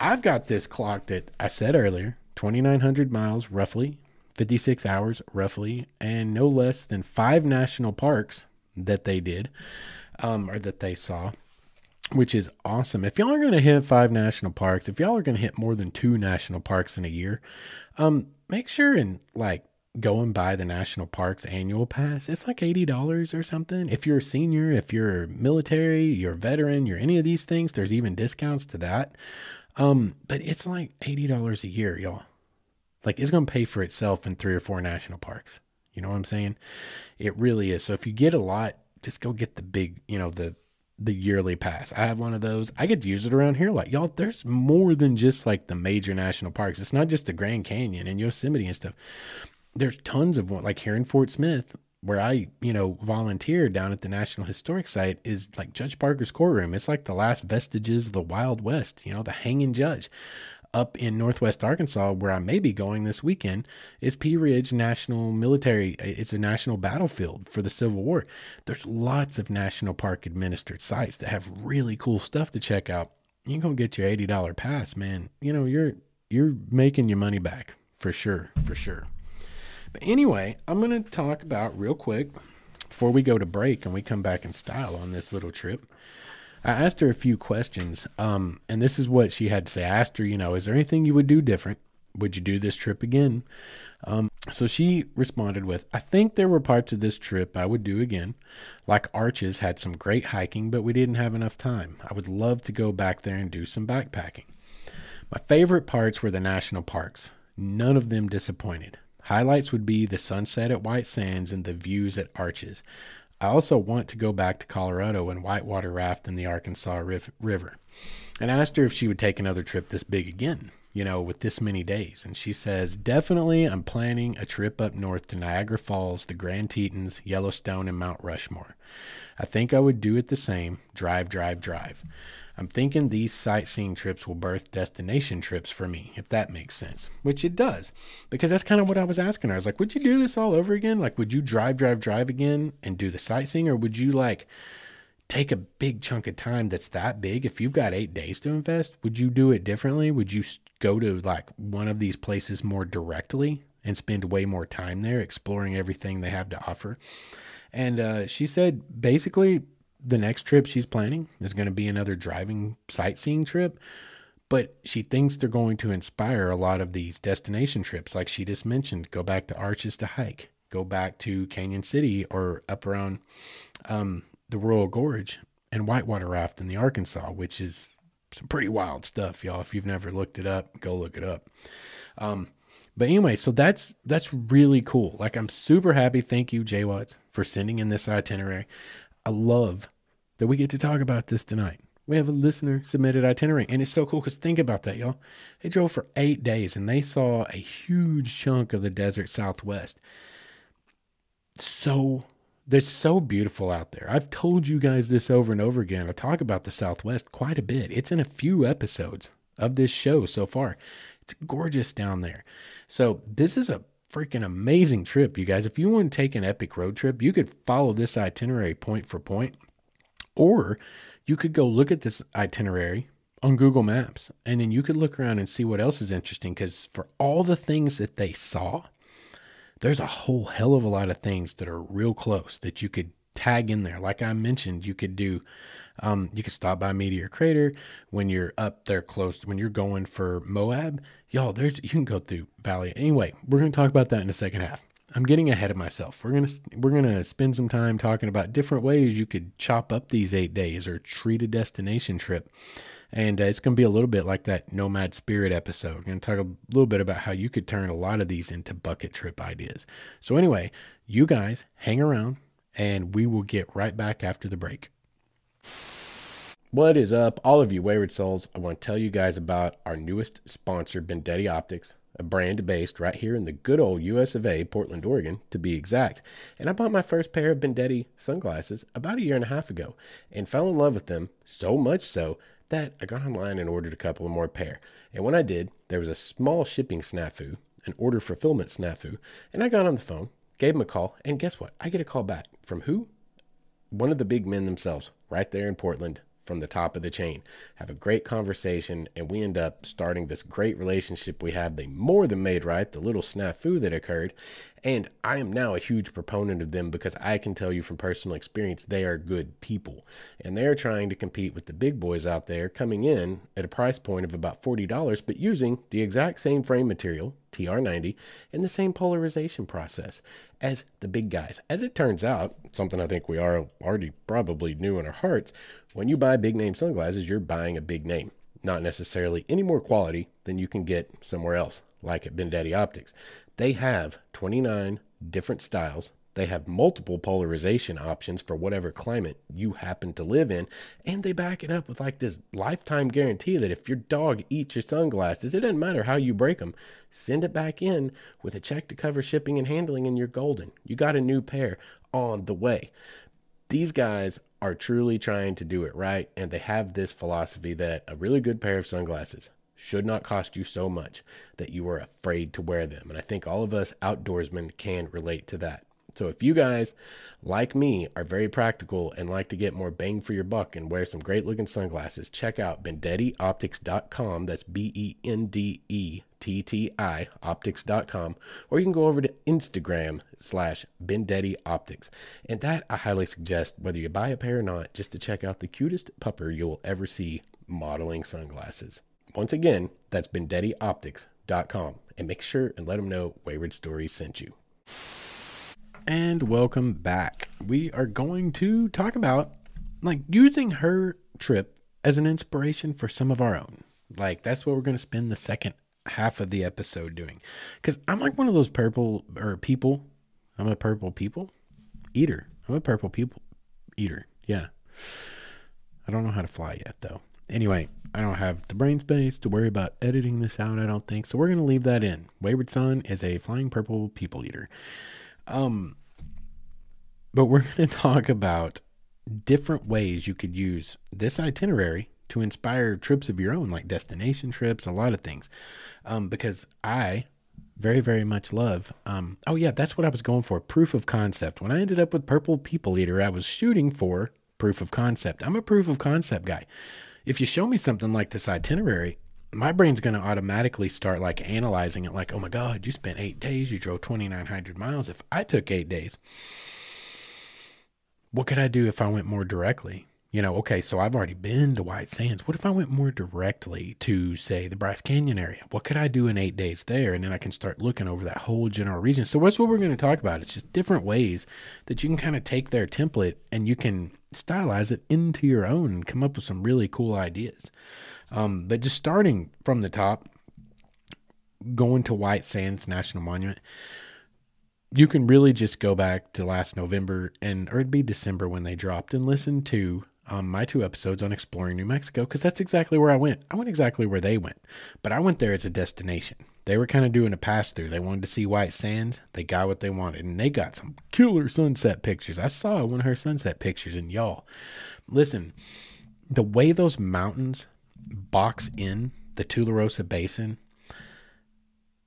I've got this clocked at, I said earlier, 2,900 miles roughly, 56 hours roughly, and no less than five national parks that they did um, or that they saw, which is awesome. If y'all are going to hit five national parks, if y'all are going to hit more than two national parks in a year, um, make sure and like go and buy the national parks annual pass. It's like $80 or something. If you're a senior, if you're military, you're a veteran, you're any of these things, there's even discounts to that. Um, but it's like $80 a year, y'all. Like it's going to pay for itself in three or four national parks. You know what I'm saying? It really is. So if you get a lot, just go get the big, you know, the the yearly pass. I have one of those. I get to use it around here. Like y'all, there's more than just like the major national parks. It's not just the Grand Canyon and Yosemite and stuff. There's tons of one. Like here in Fort Smith, where I, you know, volunteered down at the National Historic Site, is like Judge Parker's courtroom. It's like the last vestiges of the Wild West. You know, the hanging judge up in northwest Arkansas, where I may be going this weekend, is Pea Ridge National Military. It's a national battlefield for the Civil War. There's lots of national park administered sites that have really cool stuff to check out. You can go get your eighty dollar pass, man. You know you're you're making your money back for sure, for sure. But anyway, I'm gonna talk about real quick before we go to break and we come back in style on this little trip. I asked her a few questions, um, and this is what she had to say. I asked her, you know, is there anything you would do different? Would you do this trip again? Um, so she responded with, I think there were parts of this trip I would do again. Like Arches had some great hiking, but we didn't have enough time. I would love to go back there and do some backpacking. My favorite parts were the national parks. None of them disappointed. Highlights would be the sunset at White Sands and the views at Arches. I also want to go back to Colorado and whitewater raft in the Arkansas River. And I asked her if she would take another trip this big again, you know, with this many days. And she says, Definitely, I'm planning a trip up north to Niagara Falls, the Grand Tetons, Yellowstone, and Mount Rushmore. I think I would do it the same drive, drive, drive. I'm thinking these sightseeing trips will birth destination trips for me, if that makes sense, which it does. Because that's kind of what I was asking her. I was like, would you do this all over again? Like, would you drive, drive, drive again and do the sightseeing? Or would you like take a big chunk of time that's that big? If you've got eight days to invest, would you do it differently? Would you go to like one of these places more directly and spend way more time there exploring everything they have to offer? And uh, she said basically the next trip she's planning is going to be another driving sightseeing trip, but she thinks they're going to inspire a lot of these destination trips, like she just mentioned. Go back to Arches to hike, go back to Canyon City or up around um, the Royal Gorge and whitewater raft in the Arkansas, which is some pretty wild stuff, y'all. If you've never looked it up, go look it up. Um, but anyway, so that's that's really cool. Like I'm super happy. Thank you, J-Wats, for sending in this itinerary. I love that we get to talk about this tonight. We have a listener submitted itinerary, and it's so cool because think about that, y'all. They drove for eight days and they saw a huge chunk of the desert southwest. So they're so beautiful out there. I've told you guys this over and over again. I talk about the Southwest quite a bit. It's in a few episodes of this show so far. It's gorgeous down there. So this is a freaking amazing trip, you guys. If you want to take an epic road trip, you could follow this itinerary point for point or you could go look at this itinerary on Google Maps and then you could look around and see what else is interesting because for all the things that they saw, there's a whole hell of a lot of things that are real close that you could tag in there. Like I mentioned, you could do, um, you could stop by Meteor Crater when you're up there close, when you're going for Moab. Y'all, there's, you can go through Valley. Anyway, we're going to talk about that in the second half. I'm getting ahead of myself. We're gonna we're gonna spend some time talking about different ways you could chop up these eight days or treat a destination trip, and uh, it's gonna be a little bit like that Nomad Spirit episode. We're gonna talk a little bit about how you could turn a lot of these into bucket trip ideas. So anyway, you guys hang around, and we will get right back after the break. What is up, all of you wayward souls? I want to tell you guys about our newest sponsor, Bendetti Optics a brand based right here in the good old US of A, Portland, Oregon, to be exact. And I bought my first pair of Bendetti sunglasses about a year and a half ago and fell in love with them so much so that I got online and ordered a couple of more pair. And when I did, there was a small shipping snafu, an order fulfillment snafu, and I got on the phone, gave them a call, and guess what? I get a call back from who? One of the big men themselves, right there in Portland, from the top of the chain, have a great conversation, and we end up starting this great relationship we have. They more than made right the little snafu that occurred. And I am now a huge proponent of them because I can tell you from personal experience, they are good people. And they're trying to compete with the big boys out there coming in at a price point of about $40, but using the exact same frame material, TR90, in the same polarization process as the big guys. As it turns out, something I think we are already probably knew in our hearts, when you buy big name sunglasses, you're buying a big name, not necessarily any more quality than you can get somewhere else, like at Bendetti Optics. They have 29 different styles. They have multiple polarization options for whatever climate you happen to live in. And they back it up with like this lifetime guarantee that if your dog eats your sunglasses, it doesn't matter how you break them, send it back in with a check to cover shipping and handling, and you're golden. You got a new pair on the way. These guys are truly trying to do it right, and they have this philosophy that a really good pair of sunglasses should not cost you so much that you are afraid to wear them. And I think all of us outdoorsmen can relate to that. So if you guys, like me, are very practical and like to get more bang for your buck and wear some great looking sunglasses, check out BendettiOptics.com. That's B E N D E T T I optics.com. Or you can go over to Instagram slash Bendetti Optics. And that I highly suggest, whether you buy a pair or not, just to check out the cutest pupper you'll ever see modeling sunglasses. Once again, that's BendettiOptics.com. And make sure and let them know Wayward Stories sent you and welcome back. We are going to talk about like using her trip as an inspiration for some of our own. Like that's what we're going to spend the second half of the episode doing. Cuz I'm like one of those purple or people. I'm a purple people eater. I'm a purple people eater. Yeah. I don't know how to fly yet though. Anyway, I don't have the brain space to worry about editing this out, I don't think. So we're going to leave that in. Wayward Son is a flying purple people eater. Um, but we're going to talk about different ways you could use this itinerary to inspire trips of your own, like destination trips, a lot of things. Um, because I very, very much love. Um, oh, yeah, that's what I was going for proof of concept. When I ended up with Purple People Eater, I was shooting for proof of concept. I'm a proof of concept guy. If you show me something like this itinerary, my brain's going to automatically start like analyzing it like, oh my God, you spent eight days, you drove 2,900 miles. If I took eight days, what could I do if I went more directly? You know, okay, so I've already been to White Sands. What if I went more directly to, say, the Bryce Canyon area? What could I do in eight days there? And then I can start looking over that whole general region. So, that's what we're going to talk about. It's just different ways that you can kind of take their template and you can stylize it into your own and come up with some really cool ideas. Um, but just starting from the top, going to White Sands National Monument, you can really just go back to last November and or it'd be December when they dropped and listen to um, my two episodes on exploring New Mexico because that's exactly where I went. I went exactly where they went, but I went there as a destination. They were kind of doing a pass through. They wanted to see White Sands. They got what they wanted, and they got some killer sunset pictures. I saw one of her sunset pictures, and y'all, listen, the way those mountains box in the Tularosa Basin,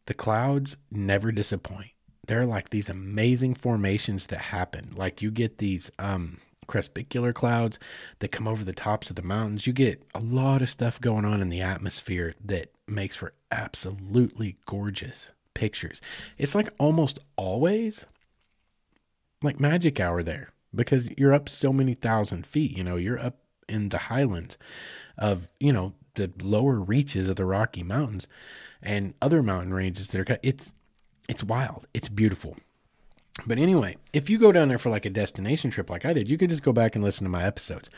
the clouds never disappoint. There are like these amazing formations that happen. Like you get these um, crepuscular clouds that come over the tops of the mountains. You get a lot of stuff going on in the atmosphere that makes for absolutely gorgeous pictures. It's like almost always like magic hour there because you're up so many thousand feet. You know, you're up in the highlands of you know the lower reaches of the Rocky Mountains and other mountain ranges that are it's it's wild. It's beautiful. But anyway, if you go down there for like a destination trip like I did, you could just go back and listen to my episodes.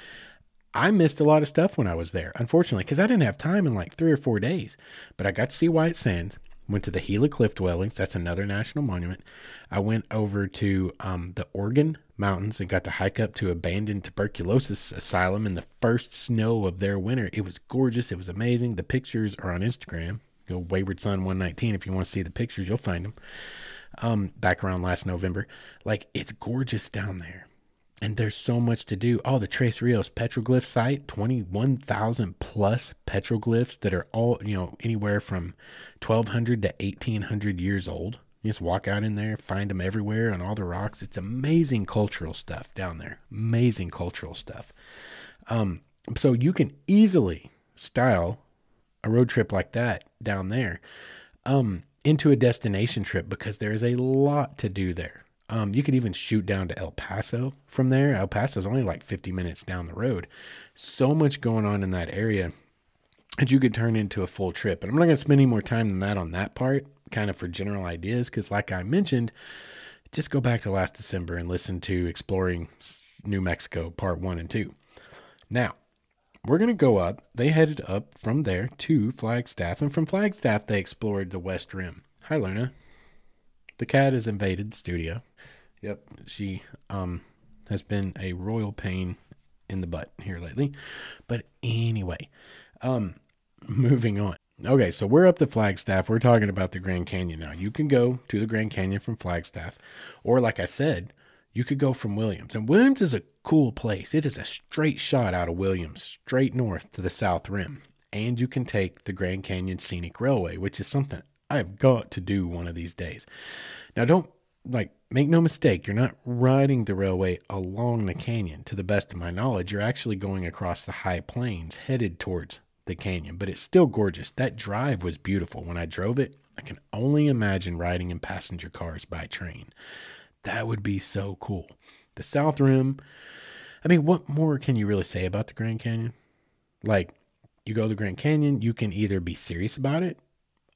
I missed a lot of stuff when I was there, unfortunately, because I didn't have time in like three or four days. But I got to see White Sands, went to the Gila Cliff Dwellings. That's another national monument. I went over to um, the Organ Mountains and got to hike up to abandoned tuberculosis asylum in the first snow of their winter. It was gorgeous. It was amazing. The pictures are on Instagram. Go Wayward Son 119 if you want to see the pictures. You'll find them. Um, back around last November, like it's gorgeous down there. And there's so much to do. Oh, the Tres Rios petroglyph site, 21,000 plus petroglyphs that are all, you know, anywhere from 1200 to 1800 years old. You just walk out in there, find them everywhere on all the rocks. It's amazing cultural stuff down there. Amazing cultural stuff. Um, so you can easily style a road trip like that down there um, into a destination trip because there is a lot to do there. Um, you could even shoot down to El Paso from there. El Paso is only like 50 minutes down the road. So much going on in that area that you could turn into a full trip. And I'm not going to spend any more time than that on that part, kind of for general ideas, because like I mentioned, just go back to last December and listen to Exploring New Mexico Part 1 and 2. Now, we're going to go up. They headed up from there to Flagstaff, and from Flagstaff, they explored the West Rim. Hi, Luna. The cat has invaded the studio. Yep, she um has been a royal pain in the butt here lately. But anyway, um moving on. Okay, so we're up to Flagstaff. We're talking about the Grand Canyon now. You can go to the Grand Canyon from Flagstaff, or like I said, you could go from Williams. And Williams is a cool place. It is a straight shot out of Williams, straight north to the south rim. And you can take the Grand Canyon Scenic Railway, which is something I've got to do one of these days. Now, don't like make no mistake, you're not riding the railway along the canyon. To the best of my knowledge, you're actually going across the high plains headed towards the canyon, but it's still gorgeous. That drive was beautiful. When I drove it, I can only imagine riding in passenger cars by train. That would be so cool. The South Rim. I mean, what more can you really say about the Grand Canyon? Like, you go to the Grand Canyon, you can either be serious about it,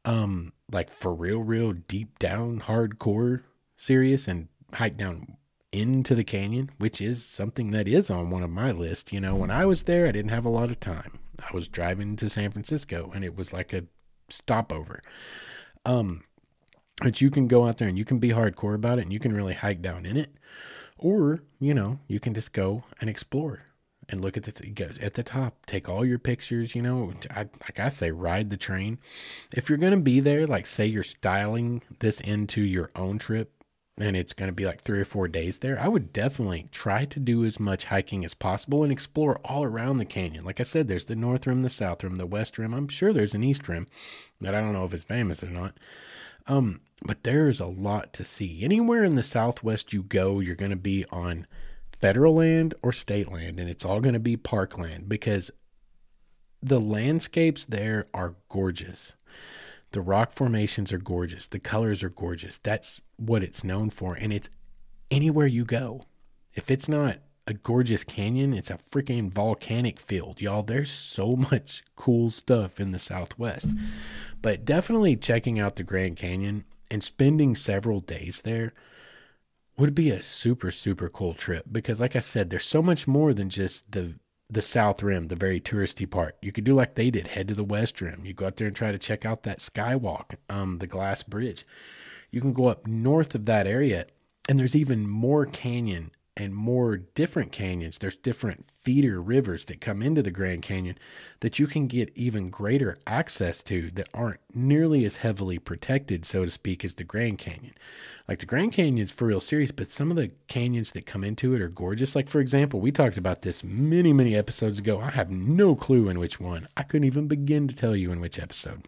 um, like for real, real deep down, hardcore serious and hike down into the canyon, which is something that is on one of my lists. You know, when I was there, I didn't have a lot of time. I was driving to San Francisco and it was like a stopover. Um, but you can go out there and you can be hardcore about it and you can really hike down in it. Or, you know, you can just go and explore and look at the at the top. Take all your pictures. You know, I, like I say, ride the train. If you're gonna be there, like say you're styling this into your own trip, and it's going to be like three or four days there, I would definitely try to do as much hiking as possible and explore all around the canyon. Like I said, there's the north rim, the south rim, the west rim. I'm sure there's an east rim, that I don't know if it's famous or not. Um, but there's a lot to see. Anywhere in the southwest you go, you're going to be on federal land or state land, and it's all going to be parkland because the landscapes there are gorgeous. The rock formations are gorgeous. The colors are gorgeous. That's what it's known for. And it's anywhere you go. If it's not a gorgeous canyon, it's a freaking volcanic field. Y'all, there's so much cool stuff in the Southwest. But definitely checking out the Grand Canyon and spending several days there would be a super, super cool trip because, like I said, there's so much more than just the the south rim, the very touristy part. You could do like they did, head to the west rim. You go out there and try to check out that skywalk, um, the glass bridge. You can go up north of that area, and there's even more canyon and more different canyons. There's different feeder rivers that come into the Grand Canyon that you can get even greater access to that aren't nearly as heavily protected, so to speak, as the Grand Canyon. Like the Grand Canyon's for real serious, but some of the canyons that come into it are gorgeous. Like, for example, we talked about this many, many episodes ago. I have no clue in which one. I couldn't even begin to tell you in which episode.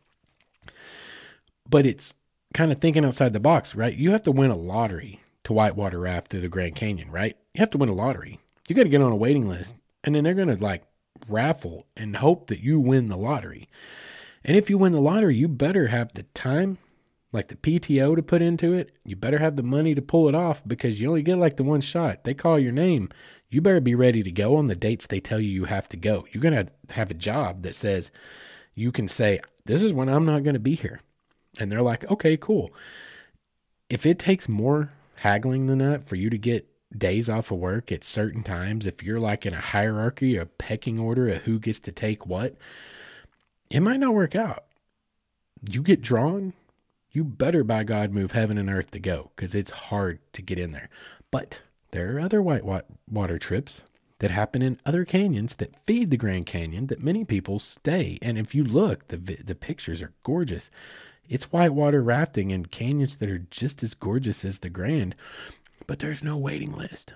But it's kind of thinking outside the box, right? You have to win a lottery to whitewater raft through the Grand Canyon, right? You have to win a lottery. You got to get on a waiting list, and then they're going to like raffle and hope that you win the lottery. And if you win the lottery, you better have the time, like the PTO to put into it. You better have the money to pull it off because you only get like the one shot. They call your name. You better be ready to go on the dates they tell you you have to go. You're going to have a job that says you can say, This is when I'm not going to be here. And they're like, Okay, cool. If it takes more haggling the nut for you to get days off of work at certain times, if you're like in a hierarchy, a pecking order of who gets to take what, it might not work out. You get drawn, you better by God move heaven and earth to go because it's hard to get in there. But there are other white water trips that happen in other canyons that feed the Grand Canyon that many people stay. And if you look, the the pictures are gorgeous. It's whitewater rafting in canyons that are just as gorgeous as the Grand, but there's no waiting list.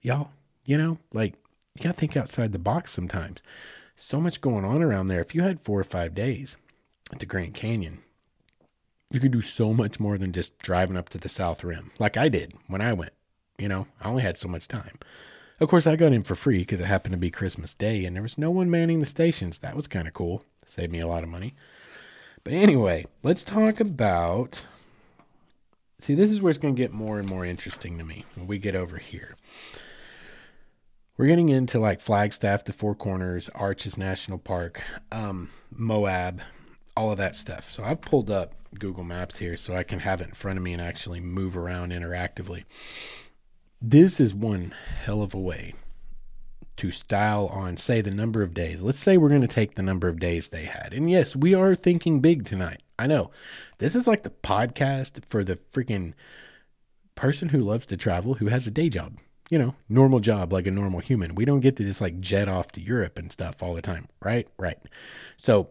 Y'all, You know, like you got to think outside the box sometimes. So much going on around there. If you had four or five days at the Grand Canyon, you could do so much more than just driving up to the South Rim, like I did when I went. You know, I only had so much time. Of course, I got in for free because it happened to be Christmas Day and there was no one manning the stations. That was kind of cool. Saved me a lot of money. But anyway, let's talk about. See, this is where it's going to get more and more interesting to me when we get over here. We're getting into like Flagstaff, the Four Corners, Arches National Park, um, Moab, all of that stuff. So I've pulled up Google Maps here so I can have it in front of me and actually move around interactively. This is one hell of a way to style on, say, the number of days. Let's say we're going to take the number of days they had. And yes, we are thinking big tonight. I know. This is like the podcast for the freaking person who loves to travel who has a day job. You know, normal job like a normal human. We don't get to just like jet off to Europe and stuff all the time, right? Right. So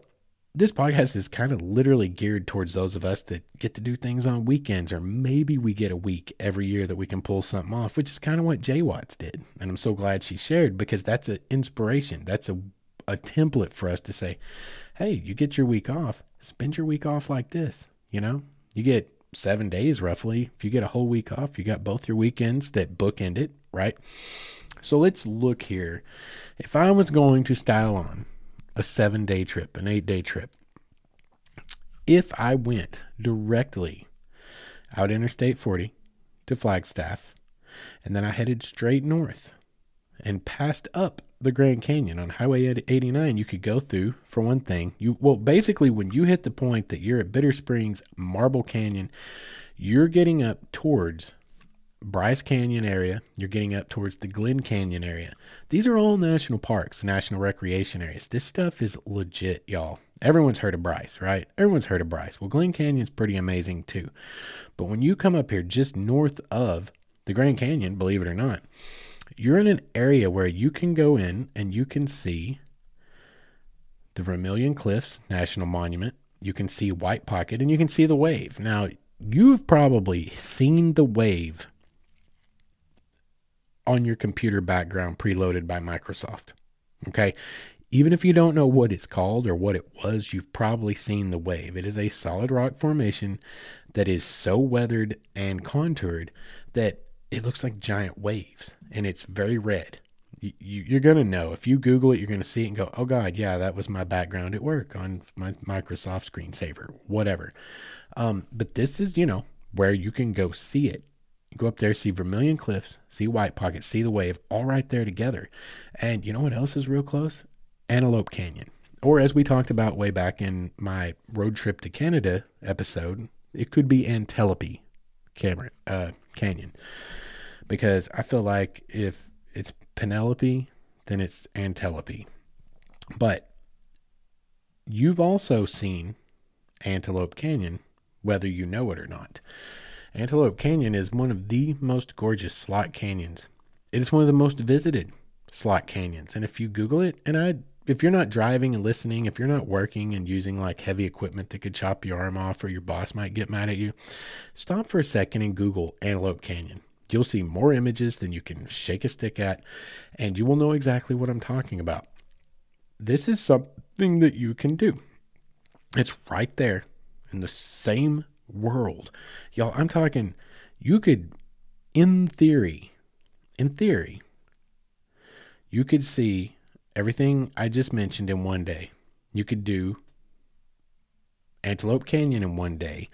this podcast is kind of literally geared towards those of us that get to do things on weekends, or maybe we get a week every year that we can pull something off, which is kind of what J-Wats did. And I'm so glad she shared because that's an inspiration. That's a, a template for us to say, hey, you get your week off, spend your week off like this. You know, you get seven days roughly. If you get a whole week off, you got both your weekends that bookend it, right? So let's look here. If I was going to style on a seven day trip, an eight day trip. If I went directly out Interstate 40 to Flagstaff, and then I headed straight north and passed up the Grand Canyon on Highway 89, you could go through for one thing. You well, basically, when you hit the point that you're at Bitter Springs, Marble Canyon, you're getting up towards Bryce Canyon area, you're getting up towards the Glen Canyon area. These are all national parks, national recreation areas. This stuff is legit, y'all. Everyone's heard of Bryce, right? Everyone's heard of Bryce. Well, Glen Canyon's pretty amazing too. But when you come up here just north of the Grand Canyon, believe it or not, you're in an area where you can go in and you can see the Vermilion Cliffs National Monument. You can see White Pocket and you can see the wave. Now, you've probably seen the wave on your computer background preloaded by Microsoft. Okay. Even if you don't know what it's called or what it was, you've probably seen the wave. It is a solid rock formation that is so weathered and contoured that it looks like giant waves and it's very red. You, are going to know. If you Google it, you're going to see it and go, oh, God, yeah, that was my background at work on my Microsoft screensaver, whatever. Um, but this is, you know, where you can go see it go up there, see Vermilion Cliffs, see White Pocket, see the wave, all right there together. And you know what else is real close? Antelope Canyon. Or as we talked about way back in my road trip to Canada episode, it could be Antelope Cameron, uh, Canyon. Because I feel like if it's Penelope, then it's Antelope. But you've also seen Antelope Canyon, whether you know it or not. Antelope Canyon is one of the most gorgeous slot canyons. It is one of the most visited slot canyons. And if you Google it, and I, if you're not driving and listening, if you're not working and using like heavy equipment that could chop your arm off or your boss might get mad at you, stop for a second and Google Antelope Canyon. You'll see more images than you can shake a stick at, and you will know exactly what I'm talking about. This is something that you can do. It's right there in the same world. Y'all, I'm talking, you could, in theory, in theory, you could see everything I just mentioned in one day. You could do Antelope Canyon in one day.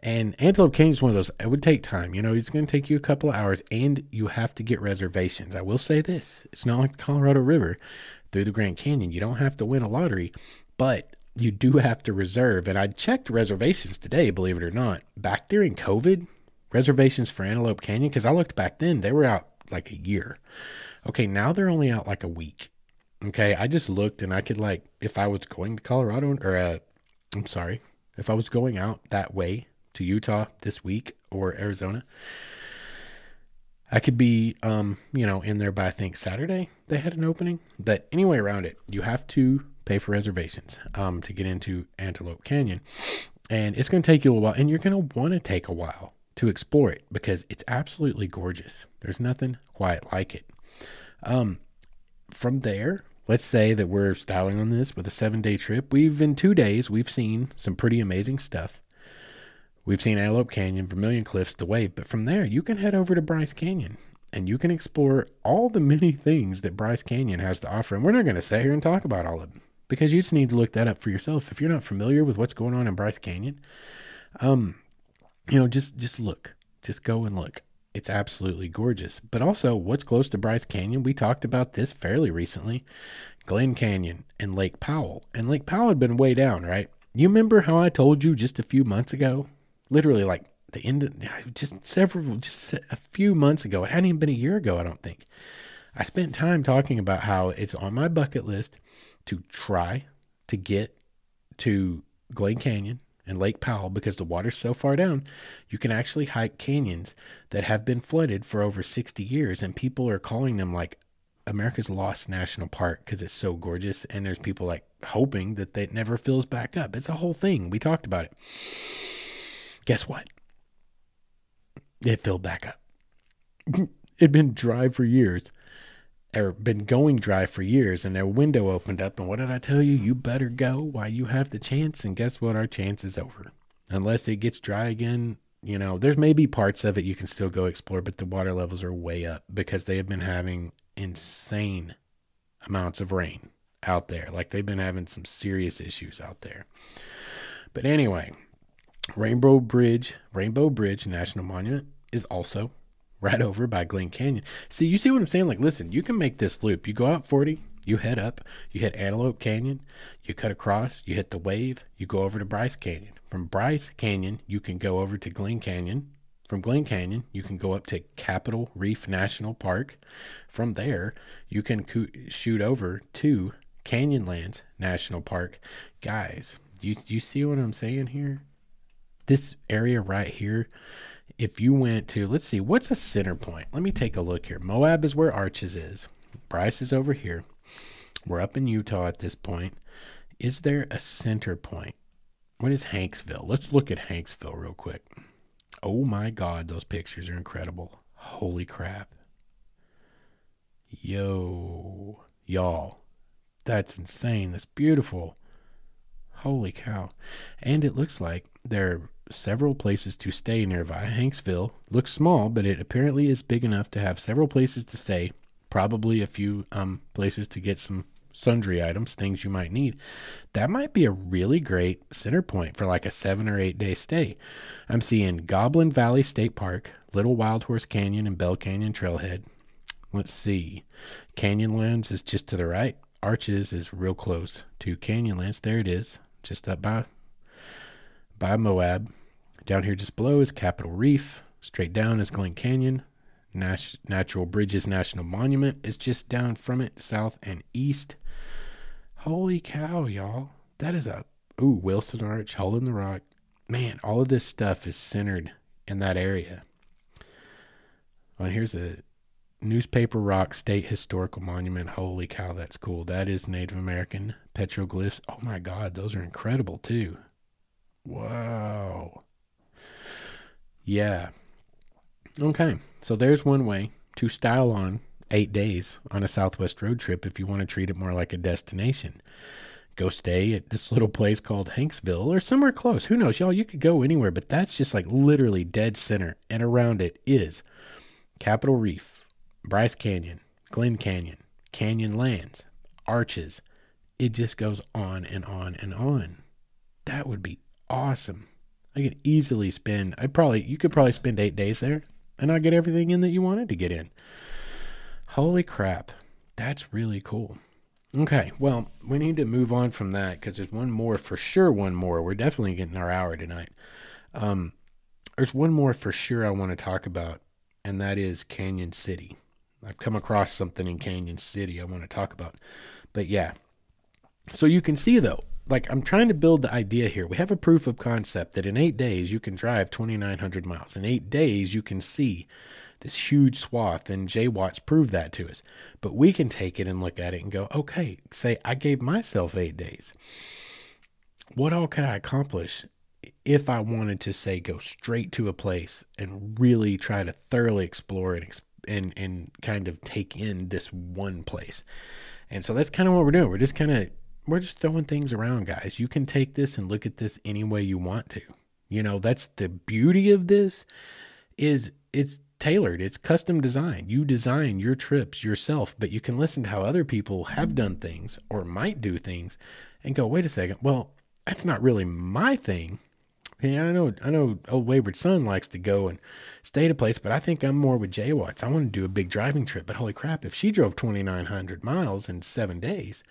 And Antelope Canyon is one of those, it would take time. You know, it's going to take you a couple of hours and you have to get reservations. I will say this it's not like the Colorado River through the Grand Canyon. You don't have to win a lottery, but you do have to reserve. And I checked reservations today, believe it or not. Back during COVID, reservations for Antelope Canyon, because I looked back then, they were out like a year. Okay, now they're only out like a week. Okay, I just looked and I could like, if I was going to Colorado or, uh, I'm sorry, if I was going out that way to Utah this week or Arizona, I could be, um, you know, in there by I think Saturday. They had an opening, but anyway, around it, you have to pay for reservations um, to get into Antelope Canyon. And it's going to take you a while, and you're going to want to take a while to explore it because it's absolutely gorgeous. There's nothing quite like it. Um, from there, let's say that we're styling on this with a seven day trip. We've in two days we've seen some pretty amazing stuff. We've seen Antelope Canyon, Vermilion Cliffs, the Wave, but from there you can head over to Bryce Canyon and you can explore all the many things that Bryce Canyon has to offer. And we're not going to sit here and talk about all of them because you just need to look that up for yourself. If you're not familiar with what's going on in Bryce Canyon, um, you know, just just look, just go and look. It's absolutely gorgeous. But also, what's close to Bryce Canyon? We talked about this fairly recently. Glen Canyon and Lake Powell. And Lake Powell had been way down, right? You remember how I told you just a few months ago? Literally, like the end of just several, just a few months ago. It hadn't even been a year ago, I don't think. I spent time talking about how it's on my bucket list to try to get to Glen Canyon and Lake Powell because the water's so far down, you can actually hike canyons that have been flooded for over 60 years. And people are calling them like America's Lost National Park because it's so gorgeous. And there's people like hoping that it never fills back up. It's a whole thing. We talked about it. Guess what? It filled back up. It'd been dry for years or been going dry for years and their window opened up and what did I tell you? You better go while you have the chance and guess what? Our chance is over. Unless it gets dry again, you know, there's maybe parts of it you can still go explore, but the water levels are way up because they have been having insane amounts of rain out there. Like they've been having some serious issues out there. But anyway, Rainbow Bridge, Rainbow Bridge National Monument is also right over by Glen Canyon. See, you see what I'm saying? Like, listen, you can make this loop. You go out 40, you head up, you hit Antelope Canyon, you cut across, you hit the wave, you go over to Bryce Canyon. From Bryce Canyon, you can go over to Glen Canyon. From Glen Canyon, you can go up to Capitol Reef National Park. From there, you can co- shoot over to Canyonlands National Park. Guys, you you see what I'm saying here? This area right here if you went to, let's see, what's a center point? Let me take a look here. Moab is where Arches is. Bryce is over here. We're up in Utah at this point. Is there a center point? What is Hanksville? Let's look at Hanksville real quick. Oh my God, those pictures are incredible. Holy crap. Yo, y'all, that's insane. That's beautiful. Holy cow. And it looks like there several places to stay nearby. Hanksville looks small, but it apparently is big enough to have several places to stay, probably a few um, places to get some sundry items, things you might need. That might be a really great center point for like a seven or eight day stay. I'm seeing Goblin Valley State Park, Little Wild Horse Canyon, and Bell Canyon Trailhead. Let's see. Canyonlands is just to the right. Arches is real close to Canyonlands. There it is, just up by by Moab. Down here just below is Capitol Reef. Straight down is Glen Canyon. Nas- Natural Bridges National Monument is just down from it, south and east. Holy cow, y'all. That is a, ooh, Wilson Arch, Hole in the Rock. Man, all of this stuff is centered in that area. Well, here's a Newspaper Rock State Historical Monument. Holy cow, that's cool. That is Native American petroglyphs. Oh my God, those are incredible too. Wow. Yeah. Okay. So there's one way to style on eight days on a Southwest road trip if you want to treat it more like a destination. Go stay at this little place called Hanksville or somewhere close. Who knows, y'all? You could go anywhere, but that's just like literally dead center. And around it is Capitol Reef, Bryce Canyon, Glen Canyon, Canyonlands, Arches. It just goes on and on and on. That would be awesome. I could easily spend. I probably you could probably spend eight days there, and I get everything in that you wanted to get in. Holy crap, that's really cool. Okay, well, we need to move on from that because there's one more for sure. One more. We're definitely getting our hour tonight. Um, there's one more for sure I want to talk about, and that is Canyon City. I've come across something in Canyon City I want to talk about, but yeah. So you can see though, like I'm trying to build the idea here. We have a proof of concept that in eight days you can drive 2,900 miles. In eight days you can see this huge swath, and J-Wats proved that to us. But we can take it and look at it and go, okay, say I gave myself eight days. What all could I accomplish if I wanted to say go straight to a place and really try to thoroughly explore it and and kind of take in this one place. And so that's kind of what we're doing. We're just kind of we're just throwing things around, guys. You can take this and look at this any way you want to. You know, that's the beauty of this is it's tailored, it's custom designed. You design your trips yourself, but you can listen to how other people have done things or might do things and go, "Wait a second. Well, that's not really my thing." Yeah, I know. I know. Old wayward son likes to go and stay at a place, but I think I'm more with J-Wats. I want to do a big driving trip. But holy crap, if she drove 2,900 miles in seven days,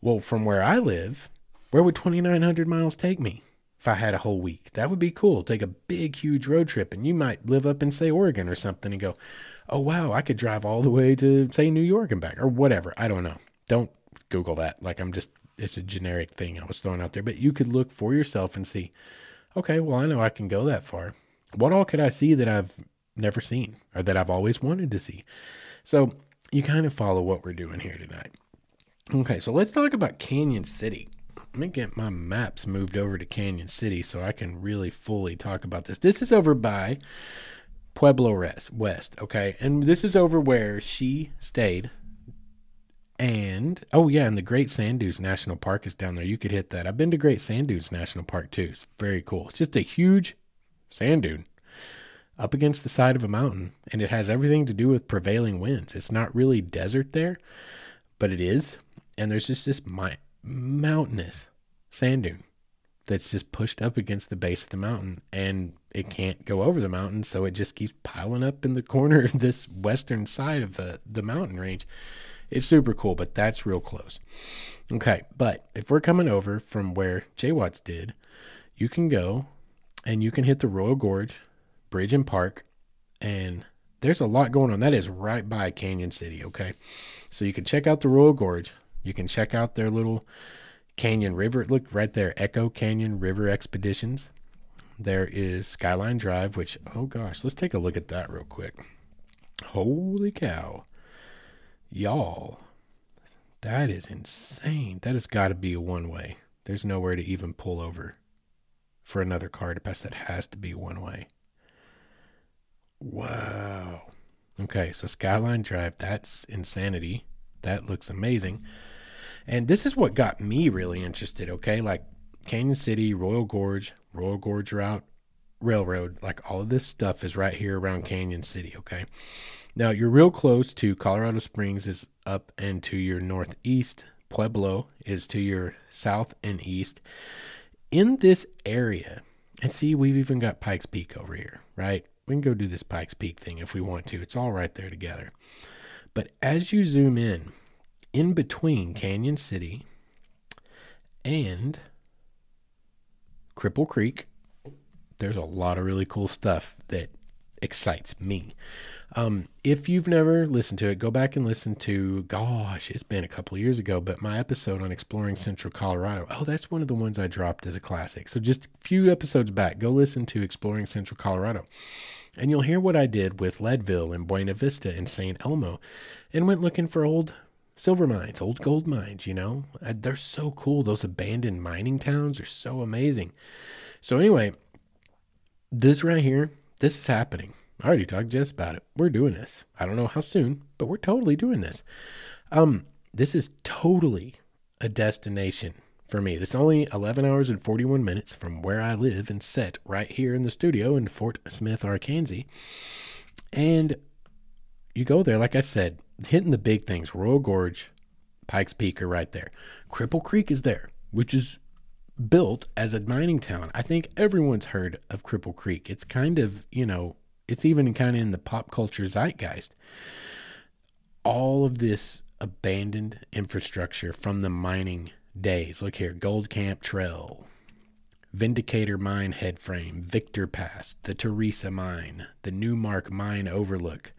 well, from where I live, where would 2,900 miles take me if I had a whole week? That would be cool. Take a big, huge road trip, and you might live up in, say, Oregon or something and go, oh, wow, I could drive all the way to, say, New York and back or whatever. I don't know. Don't Google that. Like, I'm just, it's a generic thing I was throwing out there. But you could look for yourself and see, okay, well, I know I can go that far. What all could I see that I've never seen or that I've always wanted to see? So you kind of follow what we're doing here tonight. Okay, so let's talk about Canyon City. Let me get my maps moved over to Canyon City so I can really fully talk about this. This is over by Pueblo West, okay? And this is over where she stayed. And oh yeah, and the Great Sand Dunes National Park is down there. You could hit that. I've been to Great Sand Dunes National Park too. It's very cool. It's just a huge sand dune up against the side of a mountain, and it has everything to do with prevailing winds. It's not really desert there, but it is and there's just this mi- mountainous sand dune that's just pushed up against the base of the mountain and it can't go over the mountain so it just keeps piling up in the corner of this western side of the, the mountain range. It's super cool but that's real close. Okay but if we're coming over from where J-Wats did you can go and you can hit the royal gorge bridge and park and there's a lot going on. That is right by canyon city okay? So you can check out the royal gorge you can check out their little Canyon River. Look right there, Echo Canyon River Expeditions. There is Skyline Drive, which, oh gosh, let's take a look at that real quick. Holy cow. Y'all, that is insane. That has got to be a one way. There's nowhere to even pull over for another car to pass. That has to be one way. Wow. Okay, so Skyline Drive, that's insanity. That looks amazing. And this is what got me really interested, okay? Like Canyon City, Royal Gorge, Royal Gorge Route, Railroad, like all of this stuff is right here around Canyon City, okay? Now, you're real close to Colorado Springs is up and to your northeast. Pueblo is to your south and east. In this area, and see, we've even got Pikes Peak over here, right? We can go do this Pikes Peak thing if we want to. It's all right there together. But as you zoom in, in between Canyon City and Cripple Creek, there's a lot of really cool stuff that excites me. Um, if you've never listened to it, go back and listen to, gosh, it's been a couple years ago, but my episode on exploring central Colorado. Oh, that's one of the ones I dropped as a classic. So just a few episodes back, go listen to exploring central Colorado. And you'll hear what I did with Leadville and Buena Vista and St. Elmo and went looking for old silver mines, old gold mines, you know? Uh, they're so cool. Those abandoned mining towns are so amazing. So, anyway, this right here, this is happening. I already talked just about it. We're doing this. I don't know how soon, but we're totally doing this. Um, this is totally a destination for me. It's only 11 hours and 41 minutes from where I live and set right here in the studio in Fort Smith, Arkansas. And you go there, like I said, hitting the big things. Royal Gorge, Pikes Peak are right there. Cripple Creek is there, which is built as a mining town. I think everyone's heard of Cripple Creek. It's kind of, you know, it's even kind of in the pop culture zeitgeist. All of this abandoned infrastructure from the mining days. Look here Gold Camp Trail, Vindicator Mine Headframe, Victor Pass, the Teresa Mine, the Newmark Mine Overlook.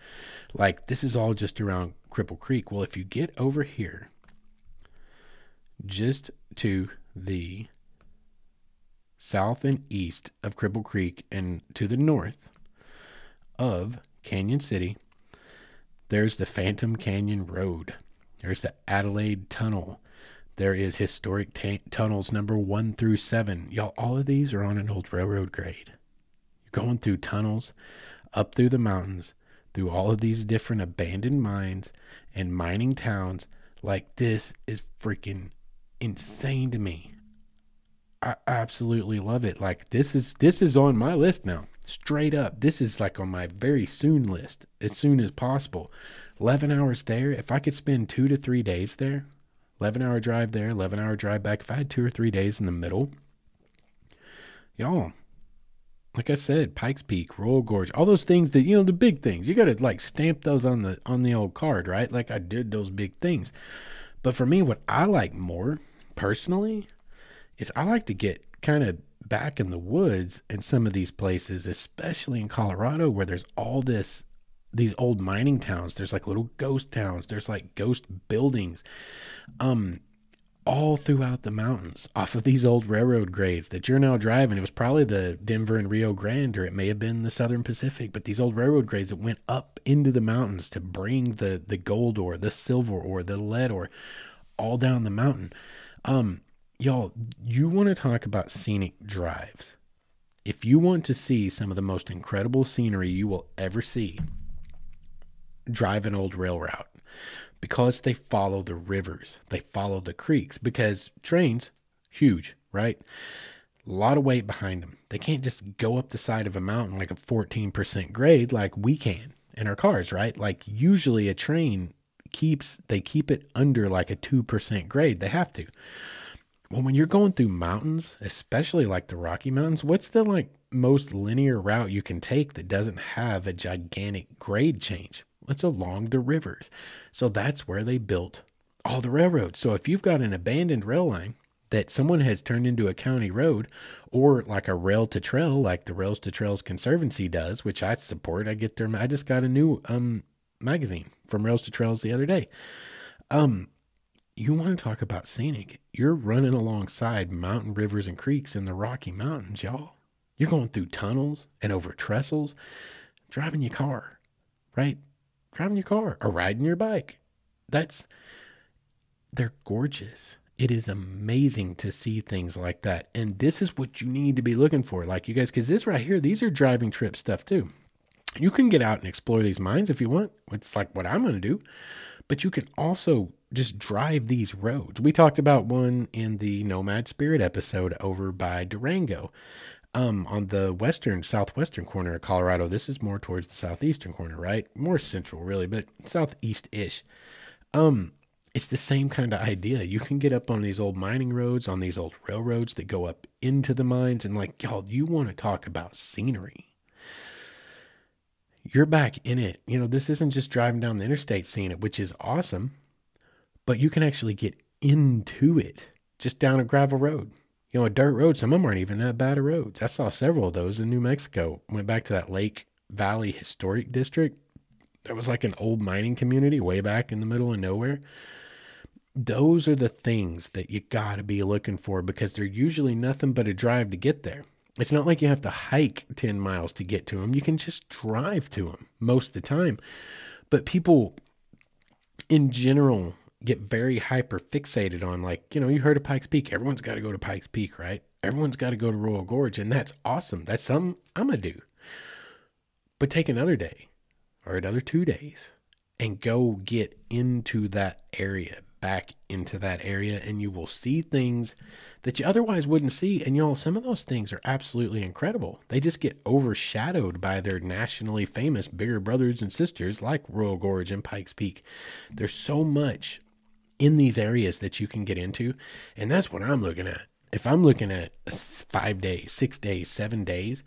Like, this is all just around Cripple Creek. Well, if you get over here, just to the south and east of Cripple Creek and to the north of Canyon City, there's the Phantom Canyon Road. There's the Adelaide Tunnel. There is historic t- tunnels number one through seven. Y'all, all of these are on an old railroad grade. You're going through tunnels up through the mountains through all of these different abandoned mines and mining towns. Like this is freaking insane to me. I absolutely love it. Like this is this is on my list now. Straight up. This is like on my very soon list as soon as possible. 11 hours there. If I could spend 2 to 3 days there, 11 hour drive there, 11 hour drive back. If I had 2 or 3 days in the middle, y'all, like I said, Pikes Peak, Royal Gorge, all those things that you know, the big things. You got to like stamp those on the on the old card, right? Like I did those big things. But for me, what I like more personally is I like to get kind of back in the woods in some of these places, especially in Colorado, where there's all this these old mining towns. There's like little ghost towns. There's like ghost buildings. Um, all throughout the mountains off of these old railroad grades that you're now driving. It was probably the Denver and Rio Grande, or it may have been the Southern Pacific, but these old railroad grades that went up into the mountains to bring the the gold ore, the silver ore, the lead ore, all down the mountain. Um, y'all, you want to talk about scenic drives. If you want to see some of the most incredible scenery you will ever see, drive an old rail route because they follow the rivers, they follow the creeks, because trains, huge, right? A lot of weight behind them. They can't just go up the side of a mountain like a 14% grade like we can in our cars, right? Like usually a train keeps they keep it under like a 2% grade. They have to. Well, when you're going through mountains, especially like the Rocky Mountains, what's the like most linear route you can take that doesn't have a gigantic grade change? It's along the rivers. So that's where they built all the railroads. So if you've got an abandoned rail line that someone has turned into a county road or like a rail to trail, like the Rails to Trails Conservancy does, which I support, I get their, I just got a new um, magazine from Rails to Trails the other day. Um, you want to talk about scenic? You're running alongside mountain rivers and creeks in the Rocky Mountains, y'all. You're going through tunnels and over trestles, driving your car, right? Driving your car or riding your bike. That's they're gorgeous. It is amazing to see things like that. And this is what you need to be looking for, like you guys, because this right here, these are driving trip stuff too. You can get out and explore these mines if you want. It's like what I'm going to do. But you can also just drive these roads. We talked about one in the Nomad Spirit episode over by Durango um, on the western, southwestern corner of Colorado. This is more towards the southeastern corner, right? More central, really, but southeast ish. Um, it's the same kind of idea. You can get up on these old mining roads, on these old railroads that go up into the mines, and like, y'all, you want to talk about scenery. You're back in it. You know, this isn't just driving down the interstate seeing it, which is awesome, but you can actually get into it just down a gravel road you know, a dirt road, some of them aren't even that bad of roads. I saw several of those in New Mexico. Went back to that Lake Valley Historic District. That was like an old mining community way back in the middle of nowhere. Those are the things that you got to be looking for because they're usually nothing but a drive to get there. It's not like you have to hike 10 miles to get to them. You can just drive to them most of the time. But people in general get very hyper fixated on like you know you heard of pikes peak. Everyone's got to go to pikes peak right? Everyone's got to go to royal gorge and that's awesome. That's something i'm gonna do. But take another day or another two days and go get into that area back into that area and you will see things that you otherwise wouldn't see. And y'all some of those things are absolutely incredible. They just get overshadowed by their nationally famous bigger brothers and sisters like royal gorge and pikes peak. There's so much in these areas that you can get into. And that's what I'm looking at. If I'm looking at five days, six days, seven days,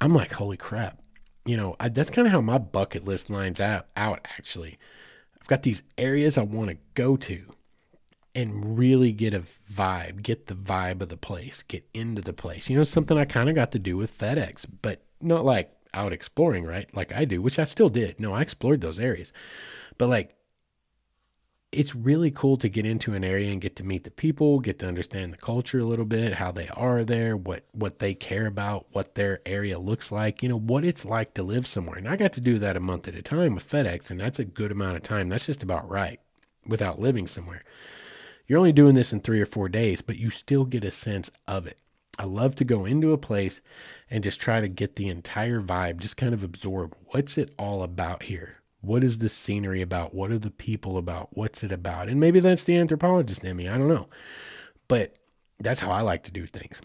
I'm like, holy crap. You know, I, that's kind of how my bucket list lines out, out, actually. I've got these areas I want to go to and really get a vibe, get the vibe of the place, get into the place. You know, something I kind of got to do with FedEx, but not like out exploring, right? Like I do, which I still did. No, I explored those areas. But like it's really cool to get into an area and get to meet the people, get to understand the culture a little bit, how they are there, what what they care about, what their area looks like, you know, what it's like to live somewhere. And I got to do that a month at a time with FedEx, and that's a good amount of time. That's just about right without living somewhere. You're only doing this in 3 or 4 days, but you still get a sense of it. I love to go into a place and just try to get the entire vibe, just kind of absorb what's it all about here? What is the scenery about? What are the people about? What's it about? And maybe that's the anthropologist in me. I don't know. But that's how I like to do things.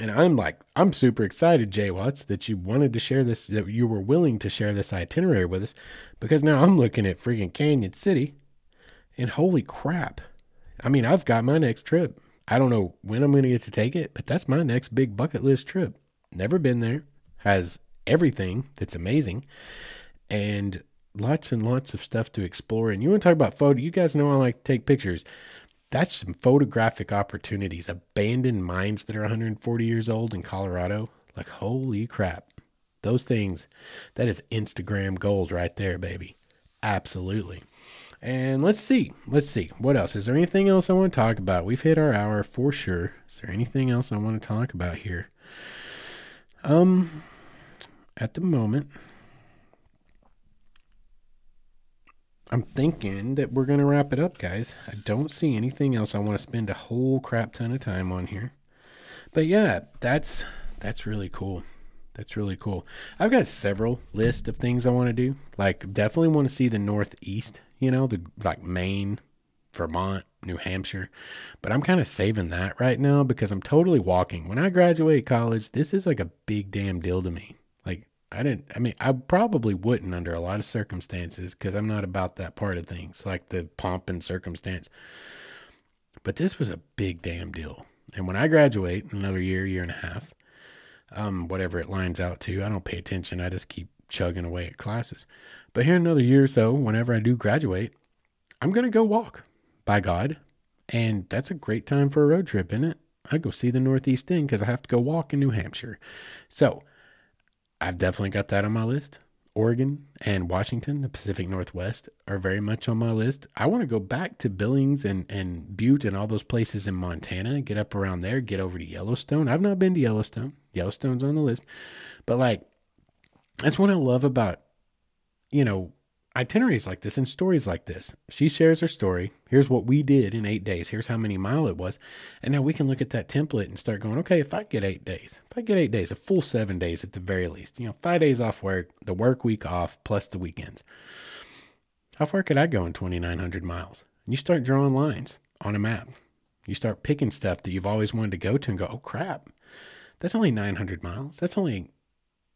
And I'm like, I'm super excited, J-Wats, that you wanted to share this, that you were willing to share this itinerary with us, because now I'm looking at freaking Canyon City, and holy crap. I mean, I've got my next trip. I don't know when I'm going to get to take it, but that's my next big bucket list trip. Never been there, has everything that's amazing, and lots and lots of stuff to explore. And you want to talk about photo? You guys know I like to take pictures. That's some photographic opportunities. Abandoned mines that are 140 years old in Colorado. Like, holy crap. Those things, that is Instagram gold right there, baby. Absolutely. And let's see. Let's see. What else? Is there anything else I want to talk about? We've hit our hour for sure. Is there anything else I want to talk about here? Um, at the moment, I'm thinking that we're going to wrap it up, guys. I don't see anything else I want to spend a whole crap ton of time on here. But yeah, that's that's really cool. That's really cool. I've got several lists of things I want to do. Like definitely want to see the Northeast, you know, the like Maine, Vermont, New Hampshire. But I'm kind of saving that right now because I'm totally walking. When I graduate college, this is like a big damn deal to me. I didn't, I mean, I probably wouldn't under a lot of circumstances because I'm not about that part of things, like the pomp and circumstance. But this was a big damn deal. And when I graduate, another year, year and a half, um, whatever it lines out to, I don't pay attention. I just keep chugging away at classes. But here another year or so, whenever I do graduate, I'm going to go walk by God. And that's a great time for a road trip, isn't it? I go see the Northeast thing because I have to go walk in New Hampshire. So I've definitely got that on my list. Oregon and Washington, the Pacific Northwest, are very much on my list. I want to go back to Billings and, and Butte and all those places in Montana, get up around there, get over to Yellowstone. I've not been to Yellowstone. Yellowstone's on the list. But like, that's what I love about, you know, itineraries like this and stories like this. She shares her story. Here's what we did in eight days. Here's how many mile it was. And now we can look at that template and start going, okay, if I get eight days, if I get eight days, a full seven days at the very least, you know, five days off work, the work week off, plus the weekends. How far could I go in 2,900 miles? And you start drawing lines on a map. You start picking stuff that you've always wanted to go to and go, oh crap, that's only 900 miles. That's only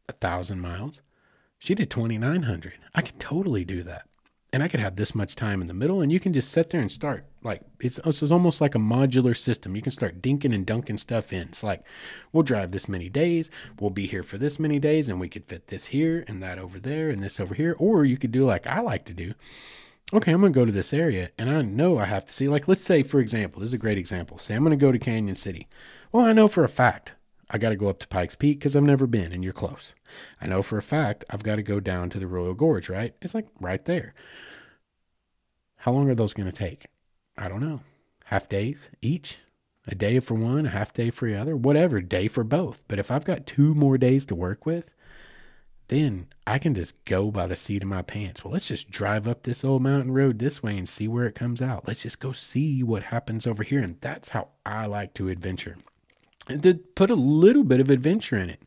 a thousand miles. She did 2,900. I could totally do that. And I could have this much time in the middle, and you can just sit there and start. Like, it's, it's almost like a modular system. You can start dinking and dunking stuff in. It's like, we'll drive this many days, we'll be here for this many days, and we could fit this here and that over there and this over here. Or you could do like I like to do. Okay, I'm going to go to this area, and I know I have to see. Like, let's say, for example, this is a great example. Say I'm going to go to Canyon City. Well, I know for a fact I got to go up to Pikes Peak because I've never been and you're close. I know for a fact I've got to go down to the Royal Gorge, right? It's like right there. How long are those going to take? I don't know. Half days each? A day for one, a half day for the other, whatever, day for both. But if I've got two more days to work with, then I can just go by the seat of my pants. Well, let's just drive up this old mountain road this way and see where it comes out. Let's just go see what happens over here. And that's how I like to adventure to put a little bit of adventure in it. it.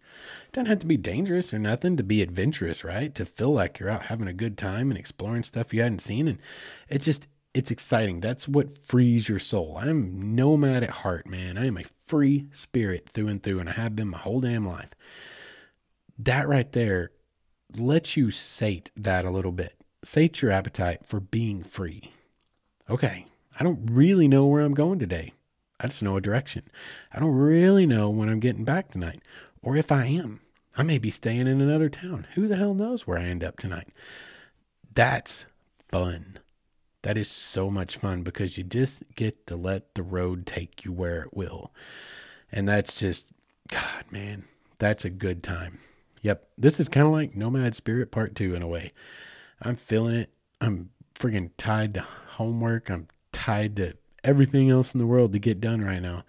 Doesn't have to be dangerous or nothing to be adventurous, right? To feel like you're out having a good time and exploring stuff you hadn't seen. And it's just, it's exciting. That's what frees your soul. I'm nomad at heart, man. I am a free spirit through and through, and I have been my whole damn life. That right there lets you sate that a little bit. Sate your appetite for being free. Okay, I don't really know where I'm going today. I just know a direction. I don't really know when I'm getting back tonight, or if I am. I may be staying in another town. Who the hell knows where I end up tonight? That's fun. That is so much fun because you just get to let the road take you where it will. And that's just, God, man, that's a good time. Yep. This is kind of like Nomad Spirit Part 2 in a way. I'm feeling it. I'm friggin' tied to homework. I'm tied to everything else in the world to get done right now.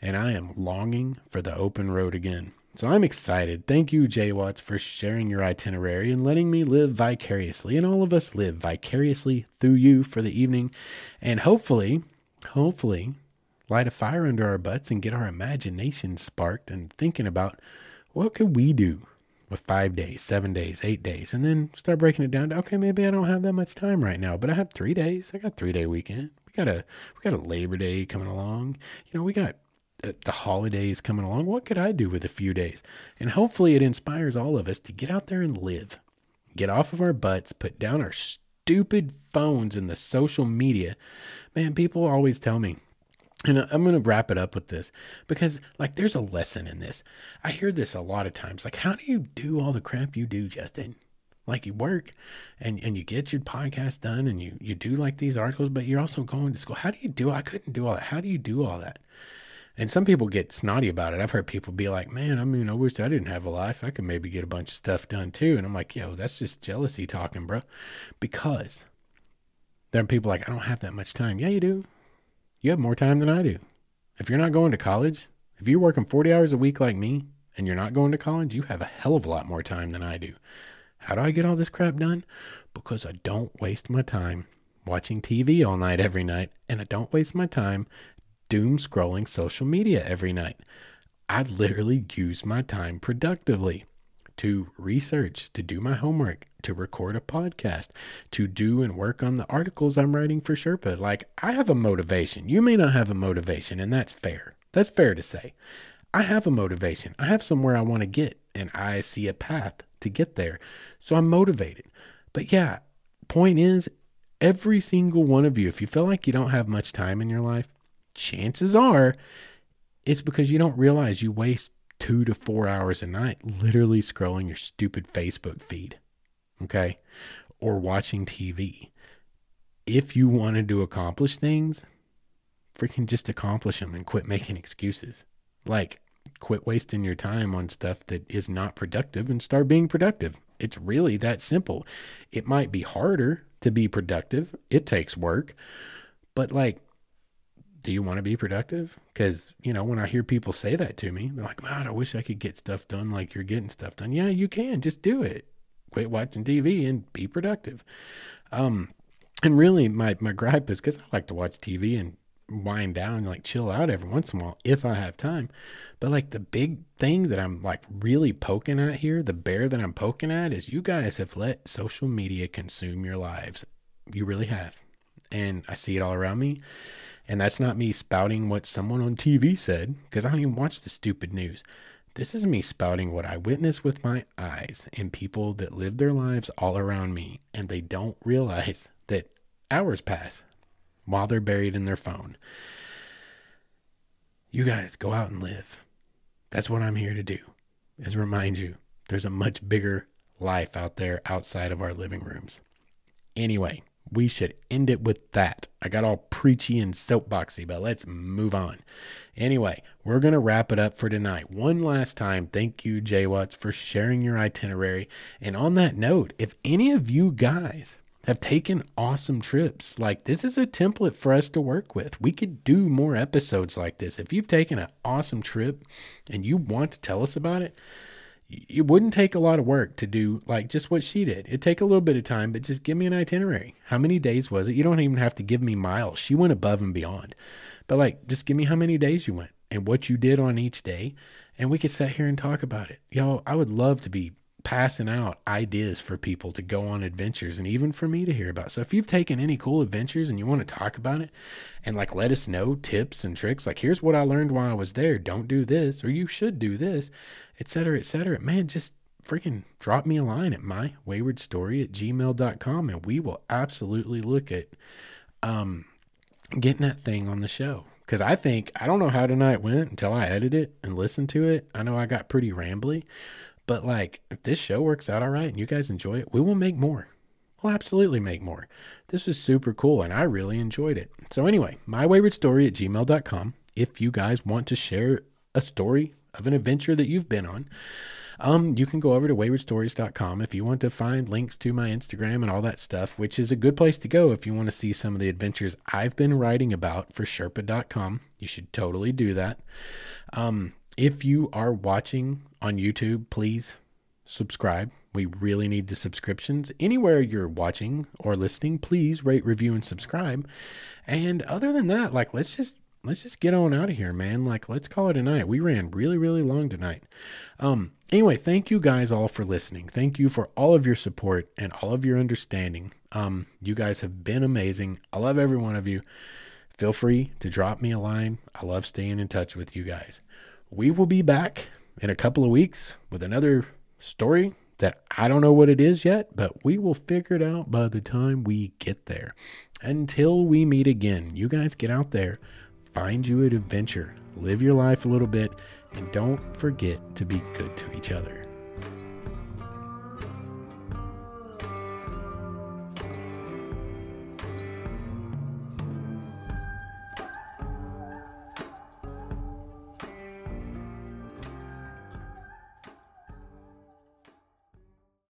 And I am longing for the open road again. So I'm excited. Thank you, J-Wats, for sharing your itinerary and letting me live vicariously. And all of us live vicariously through you for the evening. And hopefully, hopefully, light a fire under our butts and get our imagination sparked and thinking about what could we do with five days, seven days, eight days, and then start breaking it down to okay, maybe I don't have that much time right now, but I have three days. I got three day weekend. We got a we got a Labor Day coming along. You know, we got uh, the holidays coming along. What could I do with a few days? And hopefully, it inspires all of us to get out there and live, get off of our butts, put down our stupid phones and the social media. Man, people always tell me and I'm going to wrap it up with this because, like, there's a lesson in this. I hear this a lot of times. Like, how do you do all the crap you do, Justin? Like, you work and, and you get your podcast done and you, you do like these articles, but you're also going to school. How do you do? I couldn't do all that. How do you do all that? And some people get snotty about it. I've heard people be like, man, I mean, I wish I didn't have a life. I could maybe get a bunch of stuff done too. And I'm like, yo, that's just jealousy talking, bro. Because there are people like, I don't have that much time. Yeah, you do you have more time than I do. If you're not going to college, if you're working 40 hours a week like me and you're not going to college, you have a hell of a lot more time than I do. How do I get all this crap done? Because I don't waste my time watching TV all night every night, and I don't waste my time doom scrolling social media every night. I literally use my time productively to research, to do my homework, to record a podcast, to do and work on the articles I'm writing for Shrpa. Like, I have a motivation. You may not have a motivation, and that's fair. That's fair to say. I have a motivation. I have somewhere I want to get, and I see a path to get there. So I'm motivated. But yeah, point is, every single one of you, if you feel like you don't have much time in your life, chances are it's because you don't realize you waste two to four hours a night literally scrolling your stupid Facebook feed, okay, or watching TV. If you wanted to accomplish things, freaking just accomplish them and quit making excuses. Like, quit wasting your time on stuff that is not productive and start being productive. It's really that simple. It might be harder to be productive, it takes work, but like, do you want to be productive? Because, you know, when I hear people say that to me, they're like, man, I wish I could get stuff done like you're getting stuff done. Yeah, you can. Just do it. Quit watching TV and be productive. Um, and really, my, my gripe is because I like to watch TV and wind down, like chill out every once in a while if I have time. But like the big thing that I'm like really poking at here, the bear that I'm poking at is you guys have let social media consume your lives. You really have. And I see it all around me. And that's not me spouting what someone on TV said, because I don't even watch the stupid news. This is me spouting what I witness with my eyes and people that live their lives all around me, and they don't realize that hours pass while they're buried in their phone. You guys go out and live. That's what I'm here to do, is remind you there's a much bigger life out there outside of our living rooms. Anyway, we should end it with that. I got all preachy and soapboxy, but let's move on. Anyway, we're going to wrap it up for tonight. One last time, thank you, J-Wats, for sharing your itinerary. And on that note, if any of you guys have taken awesome trips, like this is a template for us to work with. We could do more episodes like this. If you've taken an awesome trip and you want to tell us about it, it wouldn't take a lot of work to do like just what she did. It'd take a little bit of time, but just give me an itinerary. How many days was it? You don't even have to give me miles. She went above and beyond. But like, just give me how many days you went and what you did on each day. And we could sit here and talk about it. Y'all, I would love to be passing out ideas for people to go on adventures and even for me to hear about. So if you've taken any cool adventures and you want to talk about it and like let us know tips and tricks, like here's what I learned while I was there, don't do this or you should do this, etc., etc. Man, just freaking drop me a line at my wayward story at gmail.com and we will absolutely look at um getting that thing on the show. Cause I think I don't know how tonight went until I edited it and listened to it. I know I got pretty rambly, but like, if this show works out all right and you guys enjoy it, we will make more. We'll absolutely make more. This was super cool and I really enjoyed it. So, anyway, my wayward story at gmail.com. If you guys want to share a story of an adventure that you've been on, um, you can go over to waywardstories.com if you want to find links to my Instagram and all that stuff, which is a good place to go if you want to see some of the adventures I've been writing about for Shrpa.com. You should totally do that. Um, if you are watching on YouTube, please subscribe. We really need the subscriptions. Anywhere you're watching or listening, please rate, review, and subscribe. And other than that, like let's just let's just get on out of here, man. Like, let's call it a night. We ran really, really long tonight. Um, anyway, thank you guys all for listening. Thank you for all of your support and all of your understanding. Um, you guys have been amazing. I love every one of you. Feel free to drop me a line. I love staying in touch with you guys. We will be back in a couple of weeks with another story that I don't know what it is yet, but we will figure it out by the time we get there. Until we meet again, you guys get out there, find you an adventure, live your life a little bit, and don't forget to be good to each other.